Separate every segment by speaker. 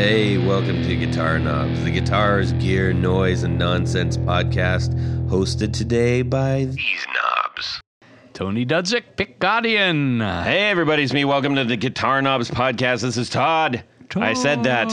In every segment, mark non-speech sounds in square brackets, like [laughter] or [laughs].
Speaker 1: Hey, welcome to Guitar Knobs, the guitars, gear, noise, and nonsense podcast, hosted today by these knobs.
Speaker 2: Tony Dudzik, Picadian.
Speaker 3: Hey, everybody, it's me. Welcome to the Guitar Knobs podcast. This is Todd. I said that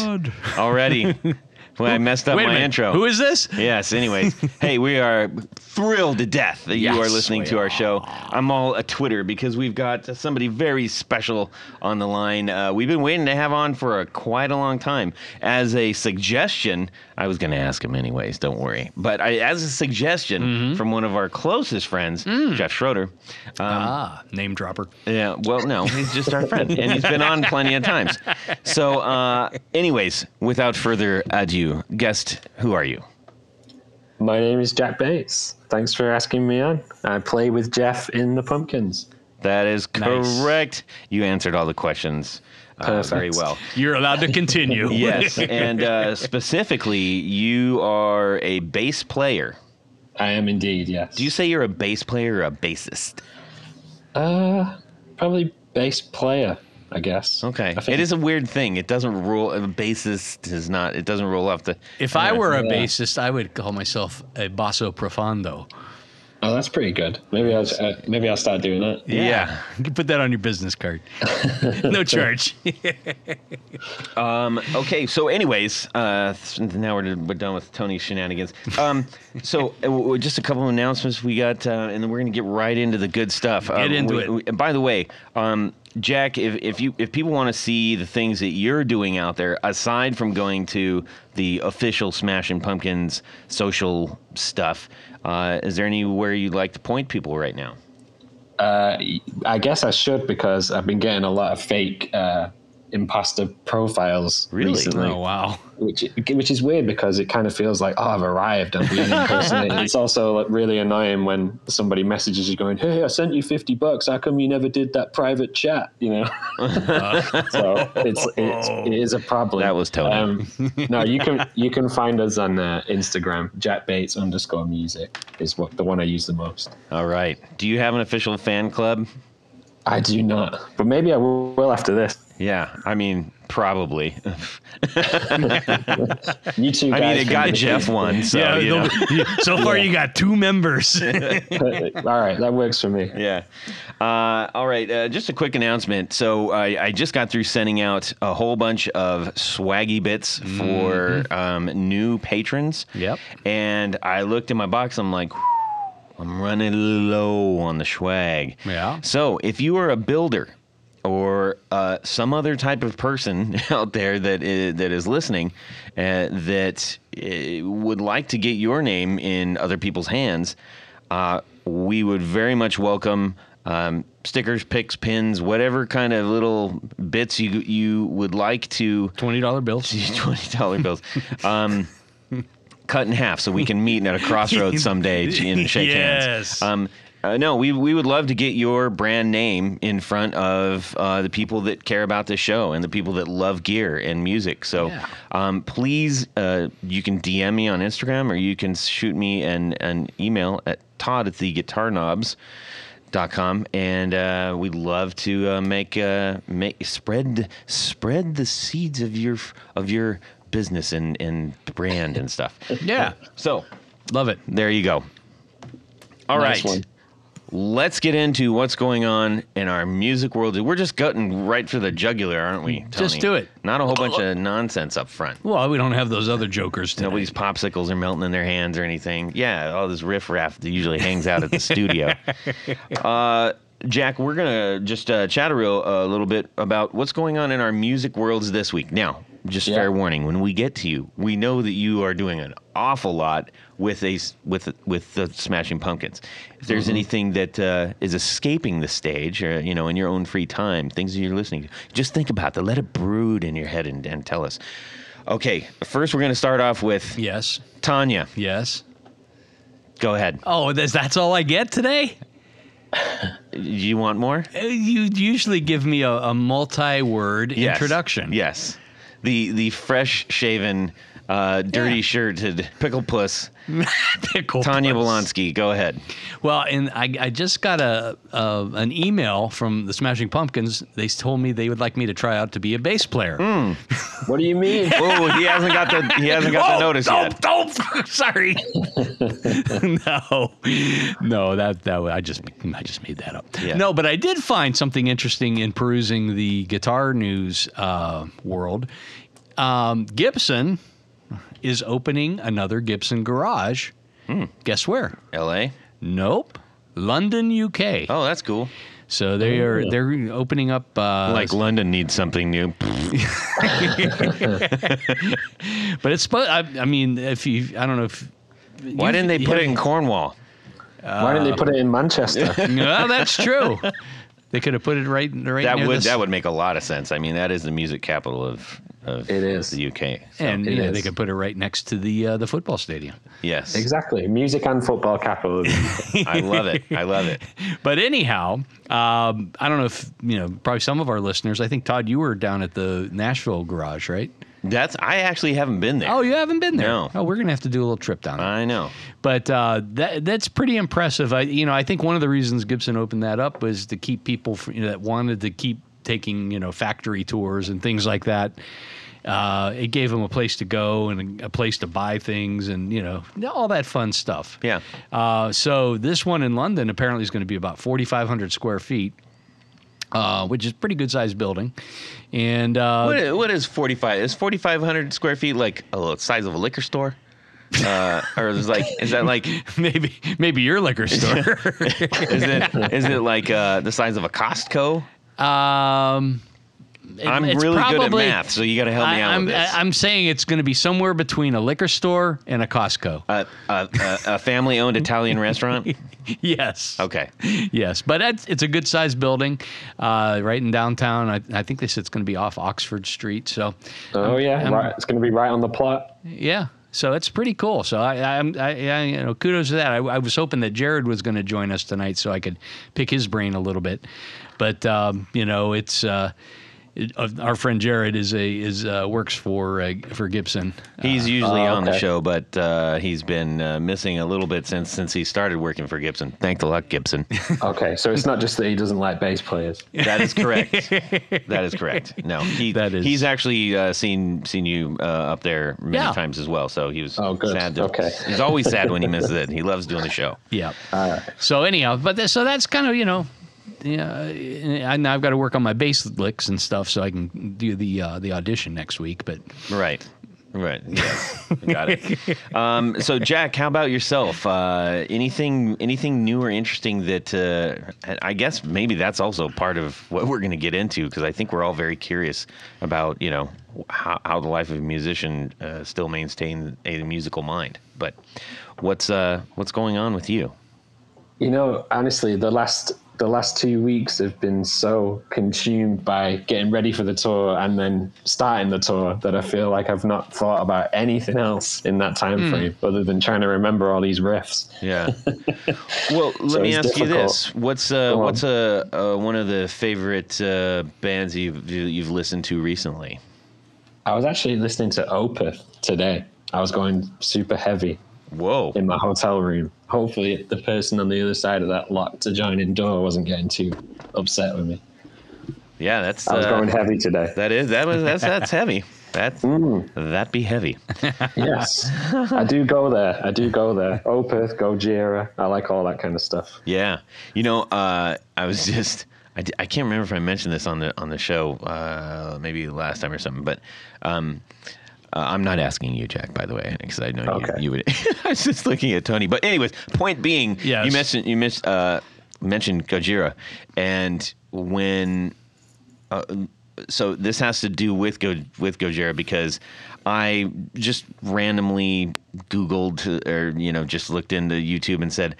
Speaker 3: already [laughs] when I messed up
Speaker 2: Wait a
Speaker 3: my
Speaker 2: minute.
Speaker 3: intro.
Speaker 2: Who is this?
Speaker 3: Yes, anyways. [laughs] hey, we are thrilled to death that you
Speaker 2: Yes,
Speaker 3: are listening
Speaker 2: we
Speaker 3: to our show. I'm all a Twitter because we've got somebody very special on the line. Uh, we've been waiting to have on for a, quite a long time. As a suggestion, I was going to ask him anyways, don't worry. But I, as a suggestion
Speaker 2: Mm-hmm.
Speaker 3: from one of our closest friends,
Speaker 2: Mm.
Speaker 3: Jeff Schroeder, um,
Speaker 2: ah, name dropper.
Speaker 3: yeah, well, no, he's just our friend, and he's been on plenty of times. So, uh, anyways, without further ado, guest, who are you?
Speaker 4: My name is Jack Bates. Thanks for asking me on. I play with Jeff in the Pumpkins.
Speaker 3: That is
Speaker 2: Nice.
Speaker 3: correct. You answered all the questions uh, very well.
Speaker 2: You're allowed to continue. [laughs]
Speaker 3: Yes, and uh, [laughs] specifically, you are a bass player.
Speaker 4: I am indeed, yes.
Speaker 3: Do you say you're a bass player or a bassist?
Speaker 4: Uh, probably bass player, I guess.
Speaker 3: Okay,
Speaker 4: I
Speaker 3: it is a weird thing. It doesn't roll. A bassist is not. It doesn't roll off the.
Speaker 2: If I were a bassist, I would call myself a basso profondo.
Speaker 4: Oh, that's pretty good. Maybe I'll uh, maybe I'll start doing that.
Speaker 3: Yeah.
Speaker 2: You can put that on your business card. [laughs] no charge. [laughs]
Speaker 3: Um, okay, so anyways, uh, now we're, we're done with Tony's shenanigans. Um, so uh, w- w- just a couple of announcements we got, uh, and then we're gonna get right into the good stuff.
Speaker 2: Get
Speaker 3: Um,
Speaker 2: into
Speaker 3: we-
Speaker 2: it.
Speaker 3: we- and by the way, um, Jack, if, if you if people want to see the things that you're doing out there, aside from going to the official Smashing Pumpkins social stuff, uh, is there anywhere you'd like to point people right now?
Speaker 4: Uh, I guess I should because I've been getting a lot of fake uh, imposter profiles
Speaker 3: Really?
Speaker 4: recently.
Speaker 2: oh wow.
Speaker 4: which which is weird because it kind of feels like oh I've arrived I'm being [laughs] impersonated. it's also like really annoying when somebody messages you going hey I sent you fifty bucks how come you never did that private chat you know [laughs] so it's, it's it is a problem
Speaker 3: That was Tony.
Speaker 4: um, no you can you can find us on uh, Instagram Jack Bates underscore music is what the one I use the most
Speaker 3: All right. Do you have an official fan club?
Speaker 4: I do not but maybe I will, will after this
Speaker 3: Yeah, I mean, probably. [laughs]
Speaker 4: you two
Speaker 3: I mean, it got
Speaker 4: be-
Speaker 3: Jeff one, so
Speaker 2: yeah,
Speaker 3: you know.
Speaker 2: no- [laughs] so far you got two members. [laughs]
Speaker 4: all right that works for me
Speaker 3: Yeah. Uh, all right. Uh, just a quick announcement. So I, I just got through sending out a whole bunch of swaggy bits for um, new patrons.
Speaker 2: Yep.
Speaker 3: And I looked in my box. I'm like, I'm running low on the swag.
Speaker 2: Yeah.
Speaker 3: So if you are a builder or uh, some other type of person [laughs] out there that is, that is listening uh, that uh, would like to get your name in other people's hands, uh, we would very much welcome um, stickers, picks, pins, whatever kind of little bits you you would like to
Speaker 2: Twenty dollar bills. [laughs]
Speaker 3: twenty dollar bills. Um, cut in half so we can meet at a [laughs] crossroads someday and shake
Speaker 2: Yes.
Speaker 3: hands. Um, uh, no, we we would love to get your brand name in front of uh, the people that care about this show and the people that love gear and music. So,
Speaker 2: Yeah.
Speaker 3: um, please, uh, you can DM me on Instagram or you can shoot me an an email at Todd at the Guitar Knobs dot com and uh, we'd love to uh, make uh, make spread spread the seeds of your of your business and, and brand and stuff. [laughs]
Speaker 2: Yeah,
Speaker 3: So
Speaker 2: love it.
Speaker 3: there you go. All right,
Speaker 4: Nice one.
Speaker 3: Let's get into what's going on in our music world. We're just gutting right for the jugular, aren't we?
Speaker 2: Just do it.
Speaker 3: Not a whole bunch of nonsense up front.
Speaker 2: Well, we don't have those other jokers. Today.
Speaker 3: Nobody's popsicles are melting in their hands or anything. Yeah, all this riff raff that usually hangs out at the studio. [laughs] Uh, Jack, we're gonna just uh, chat a real a little bit about what's going on in our music worlds this week. Now, just
Speaker 4: Yeah.
Speaker 3: fair warning: when we get to you, we know that you are doing an awful lot with a with with the Smashing Pumpkins. If there's anything that uh, is escaping the stage, or you know, in your own free time, things that you're listening to, just think about that. Let it brood in your head and, and tell us. Okay, first we're gonna start off with
Speaker 2: Yes.
Speaker 3: Tanya.
Speaker 2: Yes.
Speaker 3: Go ahead.
Speaker 2: Oh, that's, that's all I get today.
Speaker 3: Do [laughs] you want more?
Speaker 2: Uh, You usually give me a, a multi-word
Speaker 3: Yes.
Speaker 2: introduction.
Speaker 3: Yes. The the fresh shaven, uh, dirty
Speaker 2: Yeah.
Speaker 3: shirted pickle puss
Speaker 2: Pickle
Speaker 3: Tanya
Speaker 2: puss.
Speaker 3: Bolonsky, go ahead.
Speaker 2: Well, and I, I just got a, a an email from the Smashing Pumpkins. They told me they would like me to try out to be a bass player.
Speaker 4: What do you mean? [laughs]
Speaker 3: Oh, he hasn't got the he hasn't got the notice
Speaker 2: oh,
Speaker 3: yet.
Speaker 2: Oh, [laughs] sorry. [laughs] no, no, that that I just I just made that up.
Speaker 3: Yeah.
Speaker 2: No, but I did find something interesting in perusing the guitar news uh, world. Um, Gibson is opening another Gibson garage.
Speaker 3: Hmm.
Speaker 2: Guess where?
Speaker 3: L.A.
Speaker 2: Nope. London, UK.
Speaker 3: Oh, that's cool.
Speaker 2: So they are they're opening up uh,
Speaker 3: Like London needs something new. [laughs]
Speaker 2: but it's spo- I, I mean if you I don't know if
Speaker 3: Why didn't they put it in Cornwall?
Speaker 4: Why didn't they put it in Manchester? [laughs]
Speaker 2: No, that's true. [laughs] They could have put it right right
Speaker 3: That
Speaker 2: near
Speaker 3: would
Speaker 2: this-
Speaker 3: that would make a lot of sense. I mean, that is the music capital of, of
Speaker 4: It is.
Speaker 3: the UK. So,
Speaker 2: and
Speaker 4: it
Speaker 2: yeah, they could put it right next to the uh, the football stadium.
Speaker 3: yes,
Speaker 4: exactly. Music and football capital. of the UK. [laughs]
Speaker 3: I love it. I love it. [laughs]
Speaker 2: But anyhow, um, I don't know if you know. Probably some of our listeners. I think Todd, you were down at the Nashville garage, right?
Speaker 3: That's I actually haven't been there.
Speaker 2: Oh, you haven't been there.
Speaker 3: No.
Speaker 2: Oh, we're gonna have to do a little trip down there.
Speaker 3: I know.
Speaker 2: But uh, that that's pretty impressive. I you know I think one of the reasons Gibson opened that up was to keep people from, you know, that wanted to keep taking you know factory tours and things like that. Uh, it gave them a place to go and a, a place to buy things and you know all that fun stuff.
Speaker 3: Yeah.
Speaker 2: Uh, so this one in London apparently is going to be about 4,500 square feet, uh, which is pretty good sized building. And uh,
Speaker 3: What is, what is forty five? Is forty five hundred square feet like a little size of a liquor store? Uh, or is like is that like [laughs]
Speaker 2: maybe maybe your liquor store. [laughs]
Speaker 3: Is it is it [laughs] like uh, the size of a Costco?
Speaker 2: um, it-
Speaker 3: I'm
Speaker 2: it's
Speaker 3: really good at math, so you got to help me
Speaker 2: I,
Speaker 3: out
Speaker 2: I'm,
Speaker 3: with this.
Speaker 2: I'm saying it's going to be somewhere between a liquor store and a Costco.
Speaker 3: a, a, a, a family owned Italian restaurant. [laughs]
Speaker 2: yes.
Speaker 3: Okay.
Speaker 2: Yes, but it's, it's a good sized building, uh, right in downtown. I, I think they said it's going to be off Oxford Street. So,
Speaker 4: oh yeah,
Speaker 2: I'm-
Speaker 4: right. It's going to be right on the plot.
Speaker 2: yeah. So it's pretty cool. So I, I'm, I, I, you know, kudos to that. I, I was hoping that Jared was going to join us tonight so I could pick his brain a little bit, but um, you know, it's uh, it, uh, our friend Jared is a is uh, works for uh, for Gibson.
Speaker 3: He's usually
Speaker 4: oh,
Speaker 3: on the show, but uh, he's been uh, missing a little bit since since he started working for Gibson. Thank the luck, Gibson. [laughs]
Speaker 4: Okay, so it's not just that he doesn't like bass players.
Speaker 3: That is correct. [laughs] that is correct. No, he
Speaker 2: That is-
Speaker 3: he's actually uh, seen seen you uh, up there many
Speaker 2: Yeah.
Speaker 3: times as well. So he was
Speaker 4: Oh, good.
Speaker 3: sad. To,
Speaker 4: Okay.
Speaker 3: He's always sad when he misses it. He loves doing the show.
Speaker 2: Yeah.
Speaker 4: All right.
Speaker 2: So anyhow, but th- so that's kind of you know, yeah. I, now I've got to work on my bass licks and stuff so I can do the uh, the audition next week. But
Speaker 3: Right. Right. Yes. Got it. [laughs] Um, so, Jack, how about yourself? Uh, anything, anything new or interesting that uh, I guess maybe that's also part of what we're going to get into because I think we're all very curious about you know how, how the life of a musician uh, still maintain a musical mind. But what's uh, what's going on with you?
Speaker 4: You know, honestly, the last the last two weeks have been so consumed by getting ready for the tour and then starting the tour that I feel like I've not thought about anything else in that time frame other than trying to remember all these riffs.
Speaker 3: Yeah. [laughs] well, let
Speaker 4: So
Speaker 3: me ask you this: What's uh, what's uh, uh, one of the favorite uh, bands you've you've listened to recently?
Speaker 4: I was actually listening to Opeth today. I was going super heavy
Speaker 3: Whoa.
Speaker 4: in my hotel room. Hopefully, the person on the other side of that locked adjoining door wasn't getting too upset with me.
Speaker 3: Yeah, that's
Speaker 4: I was
Speaker 3: uh,
Speaker 4: going heavy today.
Speaker 3: that is that was that's that's heavy. That [laughs]
Speaker 4: Mm.
Speaker 3: that be heavy.
Speaker 4: Yes, I do go there. I do go there. Opeth, Gojira. I like all that kind of stuff.
Speaker 3: Yeah. You know, uh, I was just I, I can't remember if I mentioned this on the on the show uh, maybe last time or something, but um, uh, I'm not asking you, Jack, by the way, because I know
Speaker 4: Okay.
Speaker 3: you, you would. [laughs] I was just looking at Tony. But anyways, point being,
Speaker 2: Yes.
Speaker 3: you mentioned you mis- uh, mentioned Gojira, and when uh, so this has to do with Go with Gojira because I just randomly Googled or you know just looked into YouTube and said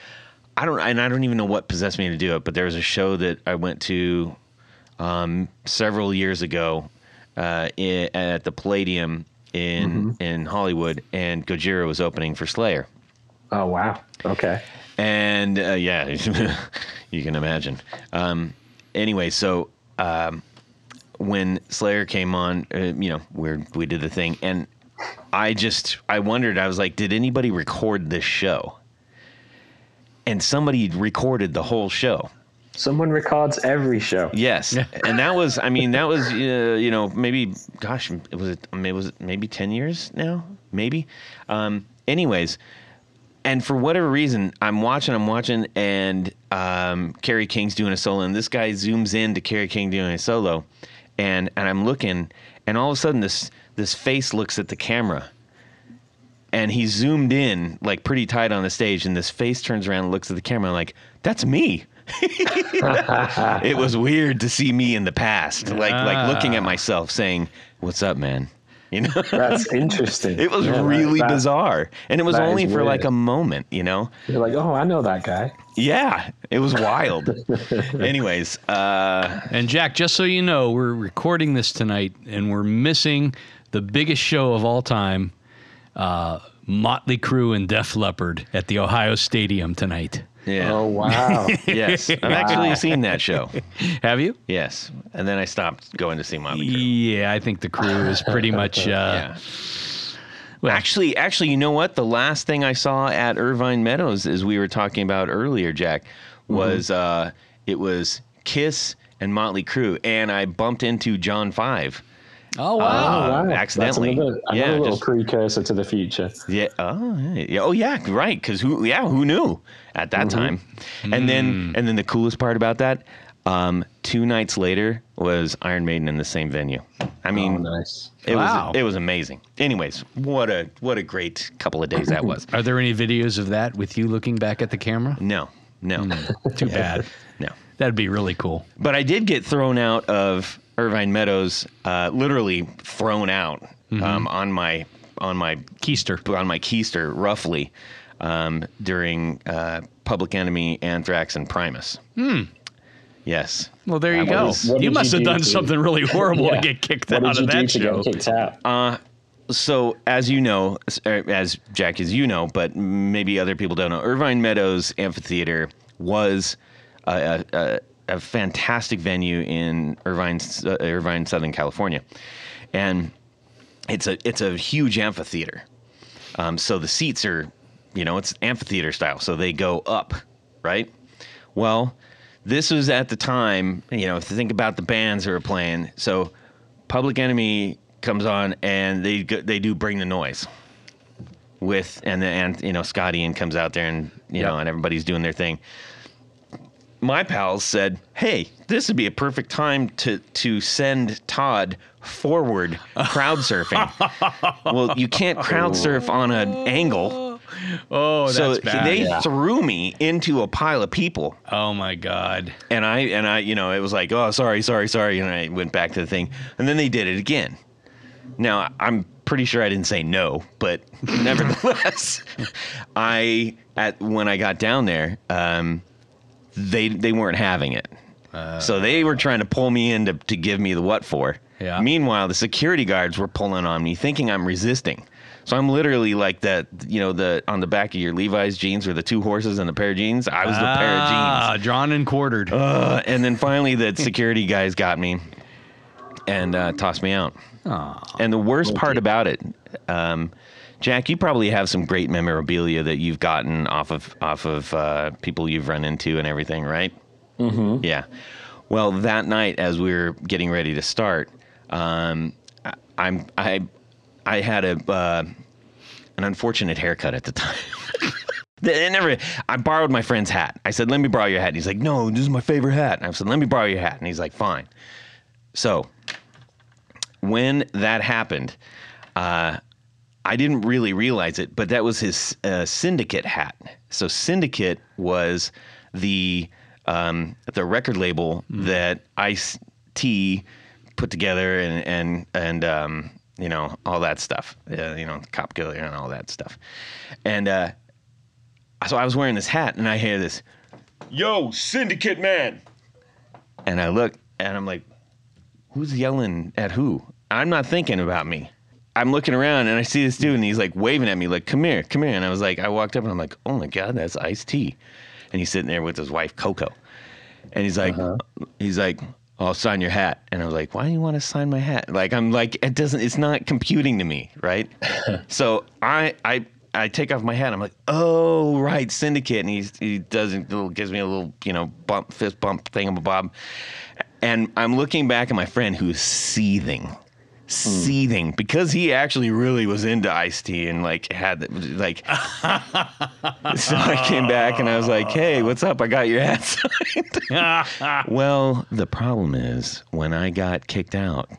Speaker 3: I don't and I don't even know what possessed me to do it, but there was a show that I went to um, several years ago uh, at the Palladium in in Hollywood, and Gojira was opening for Slayer.
Speaker 4: Oh wow. Okay.
Speaker 3: And uh, yeah, [laughs] you can imagine. Um, anyway, so um, when Slayer came on, uh, you know, we we did the thing, and I just I wondered. I was like, did anybody record this show? And somebody recorded the whole show.
Speaker 4: Someone records every show.
Speaker 3: Yes, and that was I mean that was uh, you know maybe gosh it was it I mean, was it maybe ten years now maybe. Um, anyways, and for whatever reason, I'm watching, I'm watching, and um, Kerry King's doing a solo, and this guy zooms in to Kerry King doing a solo, and and I'm looking, and all of a sudden this this face looks at the camera, and he zoomed in like pretty tight on the stage, and this face turns around and looks at the camera, like that's me. [laughs] it was weird to see me in the past, like like looking at myself, saying, "What's up, man?" You know.
Speaker 4: That's interesting. [laughs]
Speaker 3: It was
Speaker 4: Yeah,
Speaker 3: really
Speaker 4: that-
Speaker 3: bizarre, and it was only for like a moment, you know.
Speaker 4: You're like, oh, I know that guy.
Speaker 3: Yeah, it was wild. [laughs] Anyways, uh,
Speaker 2: And Jack, just so you know, we're recording this tonight, and we're missing the biggest show of all time, uh, Motley Crue and Def Leppard at the Ohio Stadium tonight.
Speaker 3: Yeah,
Speaker 4: Oh wow. [laughs]
Speaker 3: yes, I've actually seen that show. [laughs]
Speaker 2: Have you?
Speaker 3: Yes, and then I stopped going to see Motley Crue.
Speaker 2: Yeah, I think the crew is pretty much. [laughs] Uh,
Speaker 3: Yeah.
Speaker 2: Well-
Speaker 3: actually, actually, you know what? The last thing I saw at Irvine Meadows, as we were talking about earlier, Jack, was uh, it was Kiss and Motley Crue, and I bumped into John Five.
Speaker 2: Oh
Speaker 3: Uh,
Speaker 2: wow!
Speaker 4: wow.
Speaker 3: accidentally.
Speaker 4: That's another, another
Speaker 3: Yeah,
Speaker 4: little
Speaker 3: just-
Speaker 4: precursor to the future.
Speaker 3: Yeah. Oh, yeah. yeah. Oh, yeah. Right. Because who? Yeah. Who knew at that time? And then, and then the coolest part about that, um, two nights later was Iron Maiden in the same venue. I mean,
Speaker 4: oh, nice.
Speaker 3: it
Speaker 2: Wow.
Speaker 3: was it was amazing. Anyways, what a what a great couple of days that was.
Speaker 2: Are there any videos of that with you looking back at the camera?
Speaker 3: No, no,
Speaker 2: Too bad.
Speaker 3: no.
Speaker 2: That'd be really cool.
Speaker 3: But I did get thrown out of Irvine Meadows, uh, literally thrown out um, on my on my
Speaker 2: Keister.
Speaker 3: on my keister roughly um, during uh, Public Enemy, Anthrax, and Primus. Hmm. Yes.
Speaker 2: Well, there you
Speaker 3: That
Speaker 2: go.
Speaker 3: was-
Speaker 2: you must
Speaker 4: you
Speaker 2: have
Speaker 4: do
Speaker 2: done
Speaker 4: to-
Speaker 2: something really [laughs] horrible
Speaker 4: Yeah.
Speaker 2: to get kicked
Speaker 4: What
Speaker 2: out
Speaker 4: did you
Speaker 2: of
Speaker 4: do
Speaker 2: that
Speaker 4: to
Speaker 2: show.
Speaker 4: get kicked out?
Speaker 3: So, as you know, er, as Jack, as you know, but maybe other people don't know, Irvine Meadows Amphitheater was a, a, a, fantastic venue in Irvine, uh, Irvine, Southern California, and it's a it's a huge amphitheater. Um, so the seats are, you know, it's amphitheater style, so they go up, right? Well, this was at the time, you know, if you think about the bands that were playing. So, Public Enemy comes on and they go- they do bring the noise with and then and you know Scotty and comes out there and you know and everybody's doing their thing. My pals said, "Hey, this would be a perfect time to to send Todd forward crowd surfing." [laughs] well, you can't crowd surf on an angle,
Speaker 2: Oh, that's
Speaker 3: so
Speaker 2: bad.
Speaker 3: they
Speaker 4: Yeah.
Speaker 3: threw me into a pile of people
Speaker 2: oh my God.
Speaker 3: and I and I, you know, it was like, oh, sorry, sorry, sorry, and I went back to the thing, and then they did it again. Now I'm pretty sure I didn't say no, but [laughs] nevertheless, [laughs] I at when I got down there, um, they they weren't having it, so they were trying to pull me in to to give me the what for.
Speaker 2: Yeah.
Speaker 3: Meanwhile, the security guards were pulling on me, thinking I'm resisting. So I'm literally like that, you know, the on the back of your Levi's jeans were the two horses and the pair of jeans. I was the pair of jeans.
Speaker 2: Ah, drawn and quartered.
Speaker 3: Uh, and then finally, the security guys got me and uh, tossed me out. And the worst part about it, um, Jack, you probably have some great memorabilia that you've gotten off of off of uh, people you've run into and everything, right? Mm-hmm. Yeah. Well, that night, as we were getting ready to start, um, I, I'm I I had a uh, an unfortunate haircut at the time. [laughs] Never. I borrowed my friend's hat. I said, "Let me borrow your hat." And he's like, "No, this is my favorite hat." And I said, "Let me borrow your hat." And he's like, "Fine." So when that happened, uh, I didn't really realize it, but that was his uh, syndicate hat. So syndicate was the um, the record label that Ice T put together and and and um, you know all that stuff. Uh, you know, Cop Killer and all that stuff. And uh, so I was wearing this hat, and I hear this, "Yo, Syndicate man," and I look, and I'm like, "Who's yelling at who?" I'm not thinking about me. I'm looking around, and I see this dude, and he's like waving at me, like, "Come here, come here." And I was like, I walked up, and I'm like, "Oh my god, that's Ice T," and he's sitting there with his wife Coco, and he's like, uh-huh. he's like, I'll sign your hat. And I was like, why do you want to sign my hat? Like, I'm like, it doesn't, it's not computing to me, right? [laughs] so I, I, I take off my hat. I'm like, oh, right, syndicate. And he, he does a little, gives me a little, you know, bump, fist bump thingamabob. And I'm looking back at my friend who's seething, Hmm. seething because he actually really was into Ice T and like had the- like. [laughs] so I came back and I was like, hey, what's up? I got your hat [laughs] signed. [laughs] well, the problem is when I got kicked out,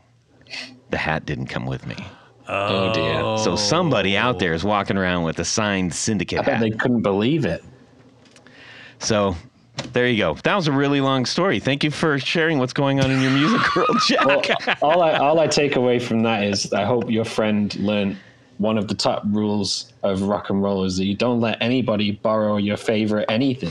Speaker 3: the hat didn't come with me.
Speaker 4: Oh, dear.
Speaker 3: So somebody out there is walking around with a signed syndicate
Speaker 4: I bet
Speaker 3: hat.
Speaker 4: they couldn't believe it.
Speaker 3: So there you go. That was a really long story. Thank you for sharing what's going on in your music [laughs] world,
Speaker 4: Well,
Speaker 3: Jack.
Speaker 4: all I all I take away from that is I hope your friend learned one of the top rules of rock and roll is that you don't let anybody borrow your favorite anything.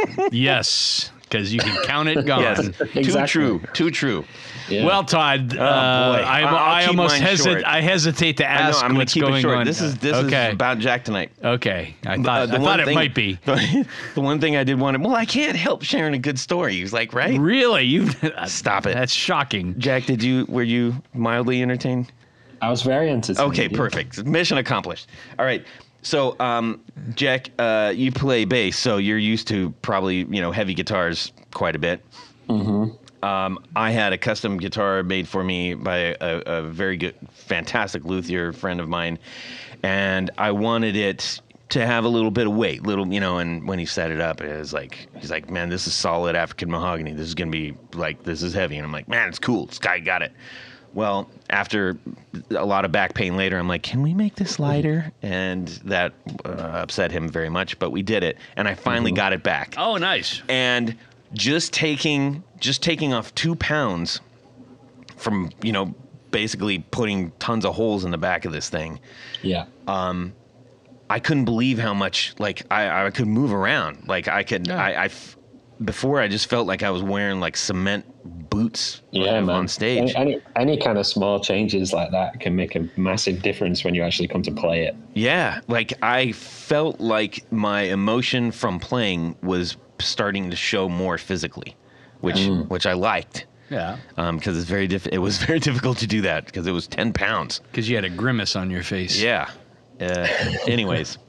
Speaker 4: [laughs]
Speaker 2: yes, because you can count it [laughs] gone.
Speaker 3: yes, too true. Too true.
Speaker 4: Yeah.
Speaker 2: Well, Todd, uh,
Speaker 3: boy.
Speaker 2: I,
Speaker 3: I'll
Speaker 2: I almost
Speaker 3: mine
Speaker 2: hesitate. I hesitate to
Speaker 3: I know.
Speaker 2: ask
Speaker 3: I'm
Speaker 2: what's
Speaker 3: keep
Speaker 2: going
Speaker 3: it short.
Speaker 2: on.
Speaker 3: This is this
Speaker 2: okay.
Speaker 3: is about Jack tonight.
Speaker 2: okay. I
Speaker 3: Uh,
Speaker 2: thought,
Speaker 3: the
Speaker 2: I
Speaker 3: one
Speaker 2: thought it might be.
Speaker 3: The, [laughs] the one thing I did want to, well, I can't help sharing a good story. He was like, right?
Speaker 2: Really, you [laughs]
Speaker 3: Stop it.
Speaker 2: That's shocking.
Speaker 3: Jack, did you were you mildly entertained?
Speaker 4: I was very entertained.
Speaker 3: Okay,
Speaker 4: yeah.
Speaker 3: perfect. Mission accomplished. All right. So, um, Jack, uh, you play bass, so you're used to probably you know heavy guitars quite a bit. Um, I had a custom guitar made for me by a, a very good, fantastic luthier friend of mine, and I wanted it to have a little bit of weight, little, you know. And when he set it up, it was like he's like, "Man, this is solid African mahogany. This is gonna be like this is heavy." And I'm like, "Man, it's cool. This guy got it." Well, after a lot of back pain later, I'm like, "Can we make this lighter?" And that uh, upset him very much, but we did it, and I finally got it back
Speaker 2: Oh, nice.
Speaker 3: and just taking just taking off two pounds from you know basically putting tons of holes in the back of this thing
Speaker 4: Yeah.
Speaker 3: Um, i couldn't believe how much like i, I could move around like i could
Speaker 2: Yeah.
Speaker 3: I, I before i just felt like i was wearing like cement boots
Speaker 4: Yeah,
Speaker 3: on
Speaker 4: man.
Speaker 3: stage
Speaker 4: Any, any any kind of small changes like that can make a massive difference when you actually come to play it.
Speaker 3: yeah like i felt like my emotion from playing was starting to show more physically which
Speaker 4: Mm.
Speaker 3: which i liked
Speaker 2: Yeah,
Speaker 3: because it's very diff- it was [laughs] very difficult to do that because it was 10 pounds
Speaker 2: because you had a grimace on your face.
Speaker 3: Yeah. Uh, anyways. [laughs]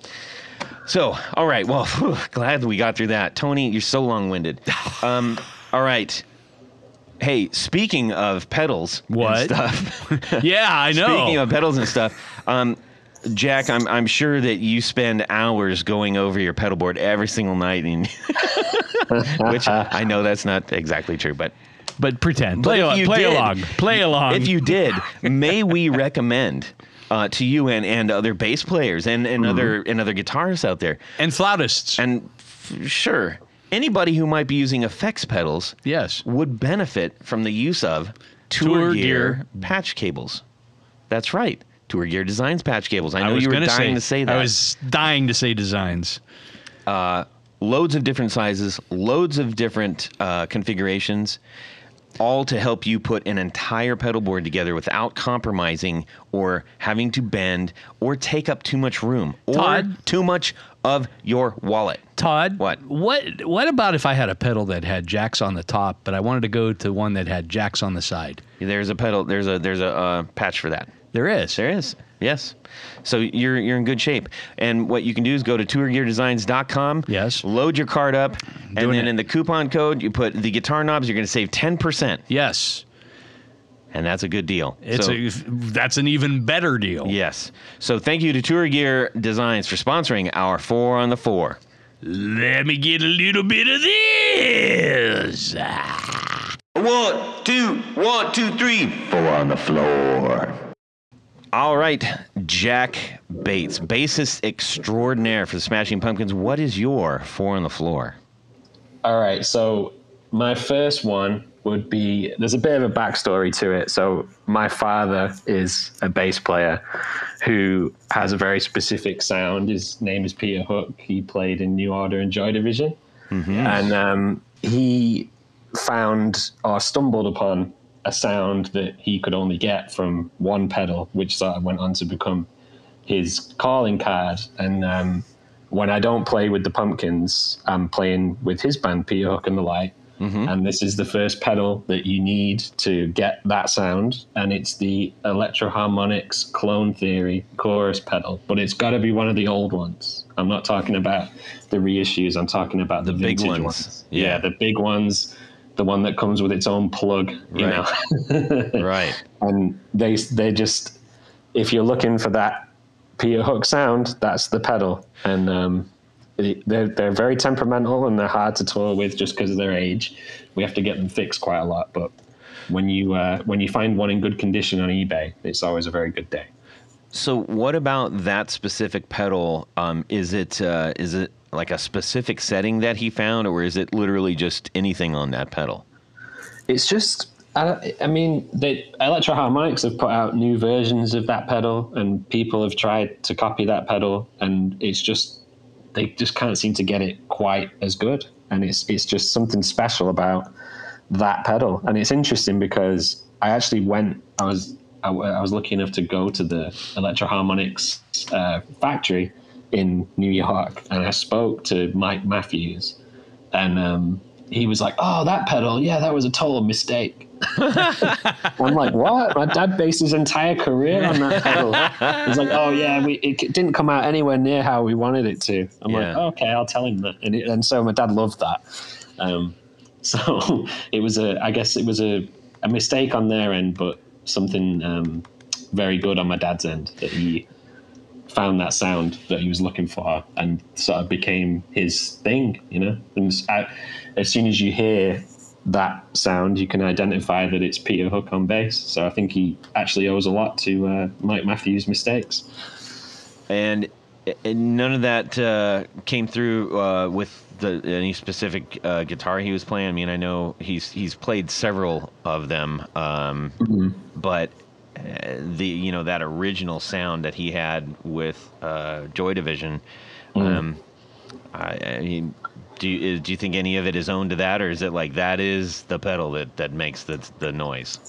Speaker 3: So, all right. Well, [laughs] glad we got through that. Tony, you're so long winded. [laughs] Um, all right. Hey, speaking of pedals
Speaker 2: What?
Speaker 3: and stuff. [laughs]
Speaker 2: Yeah, I know.
Speaker 3: speaking of pedals and stuff, um, Jack, I'm I'm sure that you spend hours going over your pedal board every single night, and which I know that's not exactly true, but
Speaker 2: but pretend. Play,
Speaker 3: if
Speaker 2: al- play
Speaker 3: did-
Speaker 2: along. Play along.
Speaker 3: if you did, may we recommend uh, to you and, and other bass players and, and other and other guitarists out there,
Speaker 2: and flautists.
Speaker 3: and f- sure, anybody who might be using effects pedals
Speaker 2: yes.
Speaker 3: would benefit from the use of Tour,
Speaker 2: Tour
Speaker 3: Gear,
Speaker 2: Gear.
Speaker 3: patch cables. That's right, Tour Gear Designs patch cables. I
Speaker 2: I
Speaker 3: know
Speaker 2: was
Speaker 3: you were dying
Speaker 2: say,
Speaker 3: to say that.
Speaker 2: I was dying to say designs.
Speaker 3: loads of different sizes, loads of different uh, configurations, all to help you put an entire pedal board together without compromising or having to bend or take up too much room or
Speaker 2: Todd?
Speaker 3: too much of your wallet.
Speaker 2: Todd,
Speaker 3: What?
Speaker 2: What? What about if I had a pedal that had jacks on the top, but I wanted to go to one that had jacks on the side?
Speaker 3: There's a pedal. There's a there's a uh, patch for that.
Speaker 2: There is.
Speaker 3: There is. Yes. So you're you're in good shape. And what you can do is go to tourgeardesigns.com.
Speaker 2: Yes.
Speaker 3: Load your card up, and
Speaker 2: Doing
Speaker 3: then
Speaker 2: it.
Speaker 3: in the coupon code you put the guitar knobs. You're going to save ten percent,
Speaker 2: Yes.
Speaker 3: and that's a good deal.
Speaker 2: It's
Speaker 3: So-
Speaker 2: a, that's an even better deal.
Speaker 3: Yes. So thank you to Tour Gear Designs for sponsoring our four on the four.
Speaker 2: Let me get a little bit of this.
Speaker 3: One, two, one, two, three. Four on the floor. All right, Jack Bates, bassist extraordinaire for the Smashing Pumpkins. What is your four on the floor?
Speaker 4: All right, so my first one would be there's a bit of a backstory to it. So my father is a bass player who has a very specific sound. His name is Peter Hook. He played in New Order and Joy Division, and um, he found or stumbled upon a sound that he could only get from one pedal, which sort of went on to become his calling card. And um, when I don't play with the Pumpkins, I'm playing with his band, Peter Hook and the Light. And this is the first pedal that you need to get that sound, and it's the Electro-Harmonix Clone Theory chorus pedal. But it's got to be one of the old ones. I'm not talking about the reissues. I'm talking about the,
Speaker 3: The big
Speaker 4: vintage
Speaker 3: ones.
Speaker 4: Yeah.
Speaker 3: Yeah.
Speaker 4: the big ones, the one that comes with its own plug. You
Speaker 3: Right.
Speaker 4: know, [laughs] [laughs]
Speaker 3: Right.
Speaker 4: and they they just if you're looking for that Peter Hook sound, that's the pedal, and um, they're they're very temperamental and they're hard to tour with just because of their age. We have to get them fixed quite a lot, but when you uh, when you find one in good condition on eBay, it's always a very good day.
Speaker 3: So, what about that specific pedal? Um, is it uh, is it like a specific setting that he found, or is it literally just anything on that pedal?
Speaker 4: It's just, I, I mean, the Electro-Harmonix have put out new versions of that pedal, and people have tried to copy that pedal, and it's just they just can't seem to get it quite as good. And it's it's just something special about that pedal, and it's interesting because I actually went, I was I, I was lucky enough to go to the Electro-Harmonix uh, factory in New York, and I spoke to Mike Matthews, and um, he was like, "Oh, that pedal, yeah, that was a total mistake." [laughs] I'm like, "What?" My dad based his entire career on that pedal. He's like, "Oh yeah, we it didn't come out anywhere near how we wanted it to." I'm like,
Speaker 3: Yeah.
Speaker 4: "Okay, I'll tell him that." And, it, and so my dad loved that. Um, [laughs] so it was a, I guess it was a, a mistake on their end, but something um, very good on my dad's end that he found that sound that he was looking for and sort of became his thing, you know. And I- as soon as you hear that sound, you can identify that it's Peter Hook on bass. So I think he actually owes a lot to uh, Mike Matthews' mistakes.
Speaker 3: And none of that uh, came through uh, with the any specific uh, guitar he was playing. I mean, I know he's he's played several of them, um, but uh, the you know that original sound that he had with uh, Joy Division. Um, I, I mean, do you, do you think any of it is owned to that, or is it like that is the pedal that, that makes the the noise?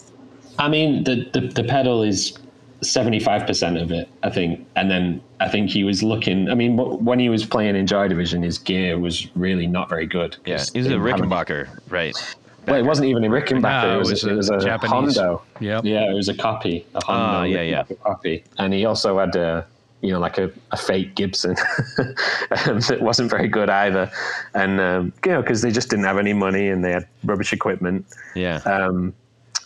Speaker 4: I mean, the, the, the pedal is 75% of it, I think. And then I think he was looking, I mean, when he was playing in Joy Division, his gear was really not very good.
Speaker 3: Yeah,
Speaker 4: 'Cause
Speaker 3: he's a
Speaker 4: they didn't have
Speaker 3: Rickenbacker, right?
Speaker 4: Well, it wasn't even a Rickenbacker.
Speaker 2: No,
Speaker 4: it, was, it was a,
Speaker 2: Japanese.
Speaker 4: Hondo.
Speaker 2: Yep.
Speaker 4: Yeah, it was a copy. A Hondo
Speaker 3: Ah, yeah, yeah.
Speaker 4: Rickenbacker copy. And he also had a, you know, like a, a fake Gibson [laughs] um, that wasn't very good either. And, um, you know, because they just didn't have any money and they had rubbish equipment.
Speaker 3: Yeah.
Speaker 4: Um,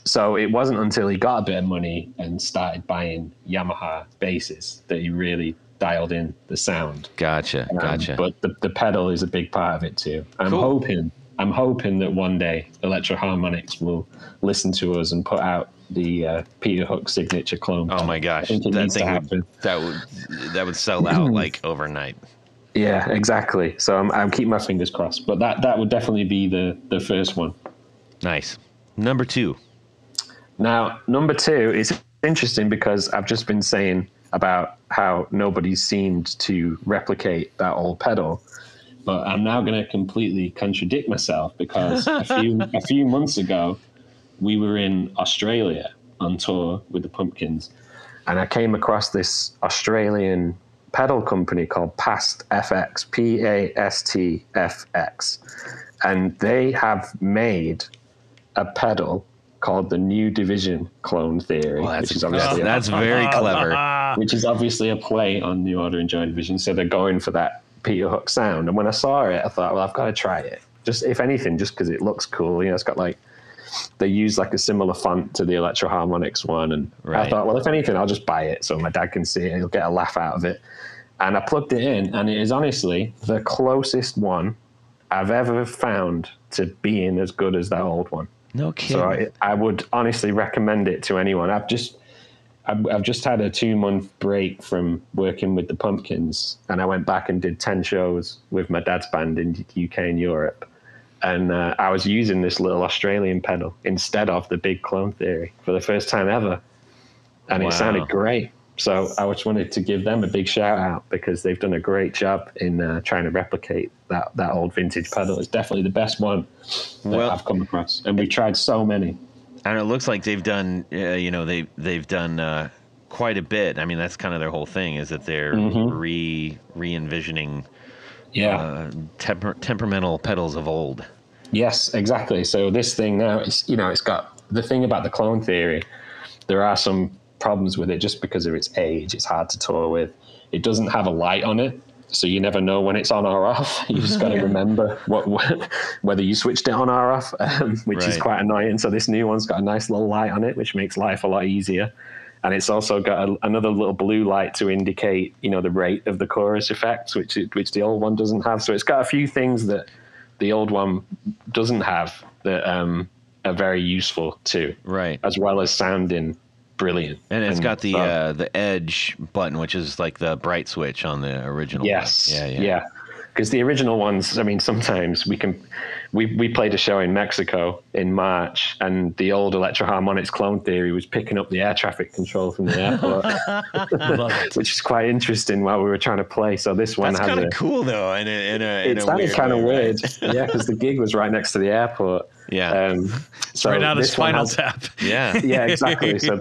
Speaker 4: so it wasn't until he got a bit of money and started buying Yamaha basses that he really dialed in the sound.
Speaker 3: gotcha.
Speaker 4: Um,
Speaker 3: Gotcha.
Speaker 4: but the, the pedal is a big part of it too. I'm
Speaker 3: Cool.
Speaker 4: hoping I'm hoping that one day Electro-Harmonix will listen to us and put out the uh, Peter Hook signature clone.
Speaker 3: Oh my gosh, that thing would, that would that would sell out [clears throat] like overnight.
Speaker 4: Yeah, exactly. So I'm, I'm keeping my fingers crossed. But that that would definitely be the the first one.
Speaker 3: Nice. Number two.
Speaker 4: Now, number two is interesting because I've just been saying about how nobody seemed to replicate that old pedal. But I'm now going to completely contradict myself because a few [laughs] a few months ago, we were in Australia on tour with the Pumpkins, and I came across this Australian pedal company called Past FX, P A S T F X, and they have made a pedal called the New Division Clone Theory,
Speaker 3: Well,
Speaker 4: which
Speaker 3: that's
Speaker 4: is obviously [laughs]
Speaker 3: that's very [laughs] clever.
Speaker 4: which is obviously a play on New Order and Joy Division. So they're going for that Peter Hook sound. And when I saw it, I thought, well, I've got to try it. Just if anything, just because it looks cool. You know, it's got like they use like a similar font to the Electro-Harmonix one, and I thought, well, if anything, I'll just buy it so my dad can see it. He'll get a laugh out of it. And I plugged it in, and it is honestly the closest one I've ever found to being as good as that old one.
Speaker 3: No kidding.
Speaker 4: So I, I would honestly recommend it to anyone. I've just I've, I've just had a two month break from working with the Pumpkins, and I went back and did ten shows with my dad's band in UK and Europe, and uh, I was using this little Australian pedal instead of the big clone theory for the first time ever, and
Speaker 3: Wow.
Speaker 4: it sounded great. So I just wanted to give them a big shout out because they've done a great job in uh, trying to replicate that that old vintage pedal. It's definitely the best one that
Speaker 3: Well-
Speaker 4: I've come across, and we tried so many.
Speaker 3: and it looks like they've done. Uh, you know, they they've done uh, quite a bit. I mean, that's kind of their whole thing is that they're re re envisioning
Speaker 4: Yeah,
Speaker 3: uh, temper, temperamental pedals of old.
Speaker 4: Yes, exactly. So this thing now, it's you know, it's got the thing about the clone theory. There are some problems with it just because of its age. It's hard to tour with. It doesn't have a light on it, so you never know when it's on or off. [laughs] You just got to [laughs] remember what, what, whether you switched it on or off, [laughs] um, which is quite annoying. So this new one's got a nice little light on it, which makes life a lot easier. And it's also got a, another little blue light to indicate, you know, the rate of the chorus effects, which it, which the old one doesn't have. So it's got a few things that the old one doesn't have that um, are very useful too,
Speaker 3: Right.
Speaker 4: as well as sounding brilliant.
Speaker 3: And it's got the
Speaker 4: so-
Speaker 3: uh, the edge button, which is like the bright switch on the original. one.
Speaker 4: Yes.
Speaker 3: Yeah. Yeah.
Speaker 4: Yeah. Because the original ones, I mean, sometimes we can. We we played a show in Mexico in March, and the old Electro-Harmonix clone theory was picking up the air traffic control from the airport, [laughs] which is quite interesting while we were trying to play. So this one
Speaker 3: That's
Speaker 4: has
Speaker 3: kind of cool though, in a in a, in
Speaker 4: It
Speaker 3: a weird
Speaker 4: kind of
Speaker 3: way,
Speaker 4: weird,
Speaker 3: right?
Speaker 4: yeah, because the gig was right next to the airport.
Speaker 3: Yeah.
Speaker 4: Um, so
Speaker 2: right out of
Speaker 4: this one
Speaker 2: Spinal
Speaker 4: has-
Speaker 2: Tap. [laughs]
Speaker 3: yeah.
Speaker 4: yeah, exactly. So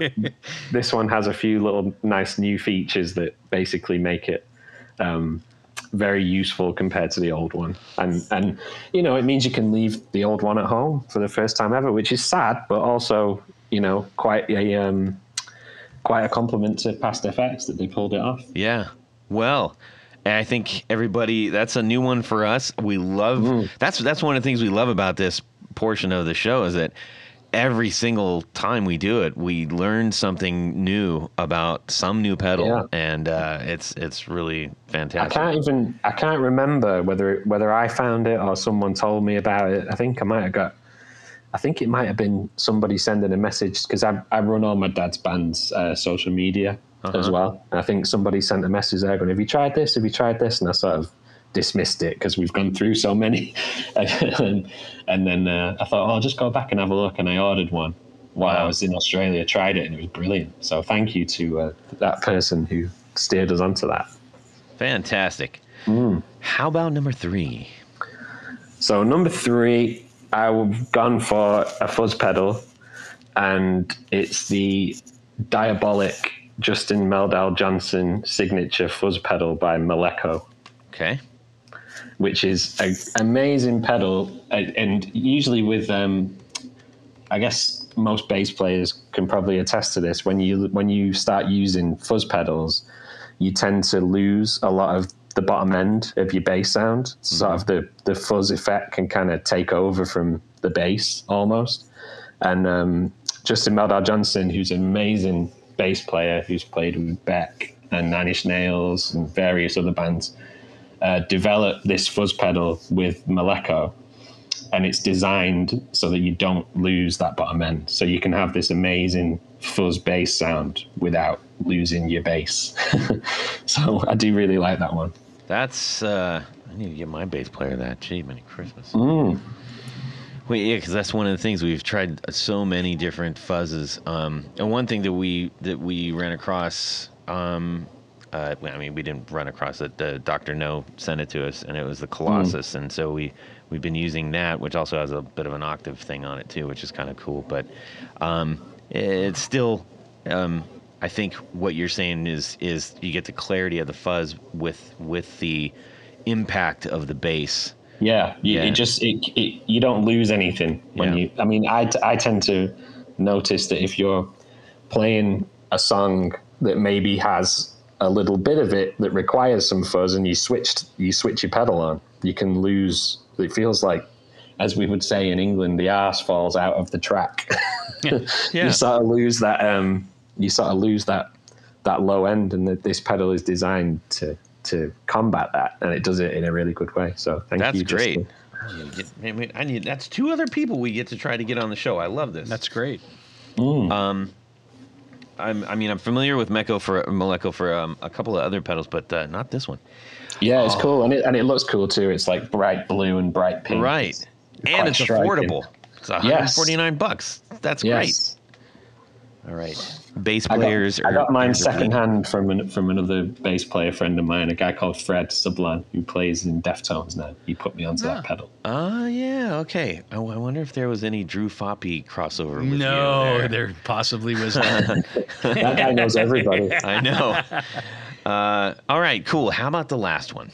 Speaker 4: this one has a few little nice new features that basically make it um, very useful compared to the old one, and and you know it means you can leave the old one at home for the first time ever, which is sad, but also you know quite a um, quite a compliment to past effects that they pulled it off.
Speaker 3: Yeah. Well, and I think everybody that's a new one for us. We love
Speaker 4: Mm-hmm.
Speaker 3: that's that's one of the things we love about this portion of the show is that every single time we do it, we learn something new about some new pedal,
Speaker 4: Yeah.
Speaker 3: and uh, it's it's really fantastic.
Speaker 4: I can't even I can't remember whether it, whether I found it or someone told me about it. I think I might have got. I think it might have been somebody sending a message because I, I run all my dad's band's uh, social media as well. And I think somebody sent a message there going, "Have you tried this? Have you tried this?" And I sort of dismissed it because we've gone through so many. [laughs] and, and then uh, I thought, oh, I'll just go back and have a look. And I ordered one while I was in Australia. Tried it and it was brilliant. So thank you to uh, that person who steered us onto that.
Speaker 3: Fantastic.
Speaker 4: Mm.
Speaker 3: How about number three?
Speaker 4: So number three, I've gone for a fuzz pedal, and it's the Diabolik Justin Meldal Johnson signature fuzz pedal by Malekko,
Speaker 3: Okay.
Speaker 4: Which is an amazing pedal, and- usually with, um, I guess most bass players can probably attest to this. When you when you start using fuzz pedals, you tend to lose a lot of the bottom end of your bass sound. Sort of the, the fuzz effect can kind of take over from the bass almost. And um, Justin Meldal Johnson, who's an amazing bass player who's played with Beck and Nine Inch Nails and various other bands, uh, developed this fuzz pedal with Malekko. And it's designed so that you don't lose that bottom end. So you can have this amazing fuzz bass sound without losing your bass. [laughs] so I do really like that one.
Speaker 3: That's uh, I need to get my bass player that. Gee, many Christmas.
Speaker 4: Mm.
Speaker 3: Wait, yeah, because that's one of the things we've tried so many different fuzzes. Um, and one thing that we that we ran across, um, uh, I mean, we didn't run across it. The Doctor No sent it to us, and it was the Colossus, and so we we've been using that, which also has a bit of an octave thing on it too, which is kind of cool. But um, it's still, um, I think what you're saying is is you get the clarity of the fuzz with with the impact of the bass.
Speaker 4: Yeah, you,
Speaker 3: Yeah.
Speaker 4: it just it, it you don't lose anything when
Speaker 3: Yeah.
Speaker 4: you. I mean, I, I tend to notice that if you're playing a song that maybe has a little bit of it that requires some fuzz, and you switched you switch your pedal on, you can lose. It feels like, as we would say in England, the ass falls out of the track. [laughs]
Speaker 3: Yeah. [laughs]
Speaker 4: you sort of lose that. Um, you sort of lose that that low end, and that this pedal is designed to to combat that, and it does it in a really good way. So thank
Speaker 3: That's
Speaker 4: you.
Speaker 3: That's
Speaker 4: great.
Speaker 3: I need get- I mean, I need that's two other people we get to try to get on the show. I love this.
Speaker 2: That's great.
Speaker 3: um, I'm, I mean, I'm familiar with Meko for Malekko for um, a couple of other pedals, but uh, not this one.
Speaker 4: Yeah,
Speaker 3: Oh.
Speaker 4: it's cool, and it and it looks cool too. It's like bright blue and bright pink.
Speaker 3: Right,
Speaker 4: It's
Speaker 3: and it's
Speaker 4: striking.
Speaker 3: affordable. It's 149 bucks. That's
Speaker 4: Yes,
Speaker 3: great. All right, bass
Speaker 4: I
Speaker 3: players.
Speaker 4: got, I got mine
Speaker 3: are-
Speaker 4: secondhand from an, from another bass player friend of mine, a guy called Fred Sablan, who plays in Deftones now. He put me onto that pedal.
Speaker 3: Oh yeah, okay. I, I wonder if there was any Drew Foppy crossover. With
Speaker 2: No,
Speaker 3: you there.
Speaker 2: there possibly was. [laughs]
Speaker 4: That guy knows everybody. [laughs]
Speaker 3: I know. uh, all right, cool. How about the last one?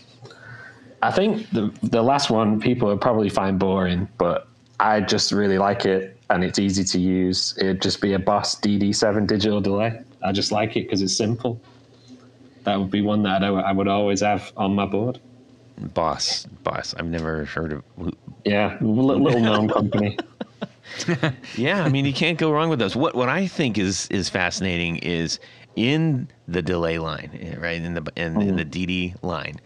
Speaker 4: I think the the last one people would probably find boring, but I just really like it and it's easy to use. It'd just be a Boss DD7 digital delay. I just like it because it's simple. That would be one that I, I would always have on my board.
Speaker 3: Boss, boss. I've never heard of.
Speaker 4: Yeah, little, known [laughs] company.
Speaker 3: Yeah, I mean you can't go wrong with those. What what I think is is fascinating is in the delay line, right in the in, in the mm-hmm. DD line,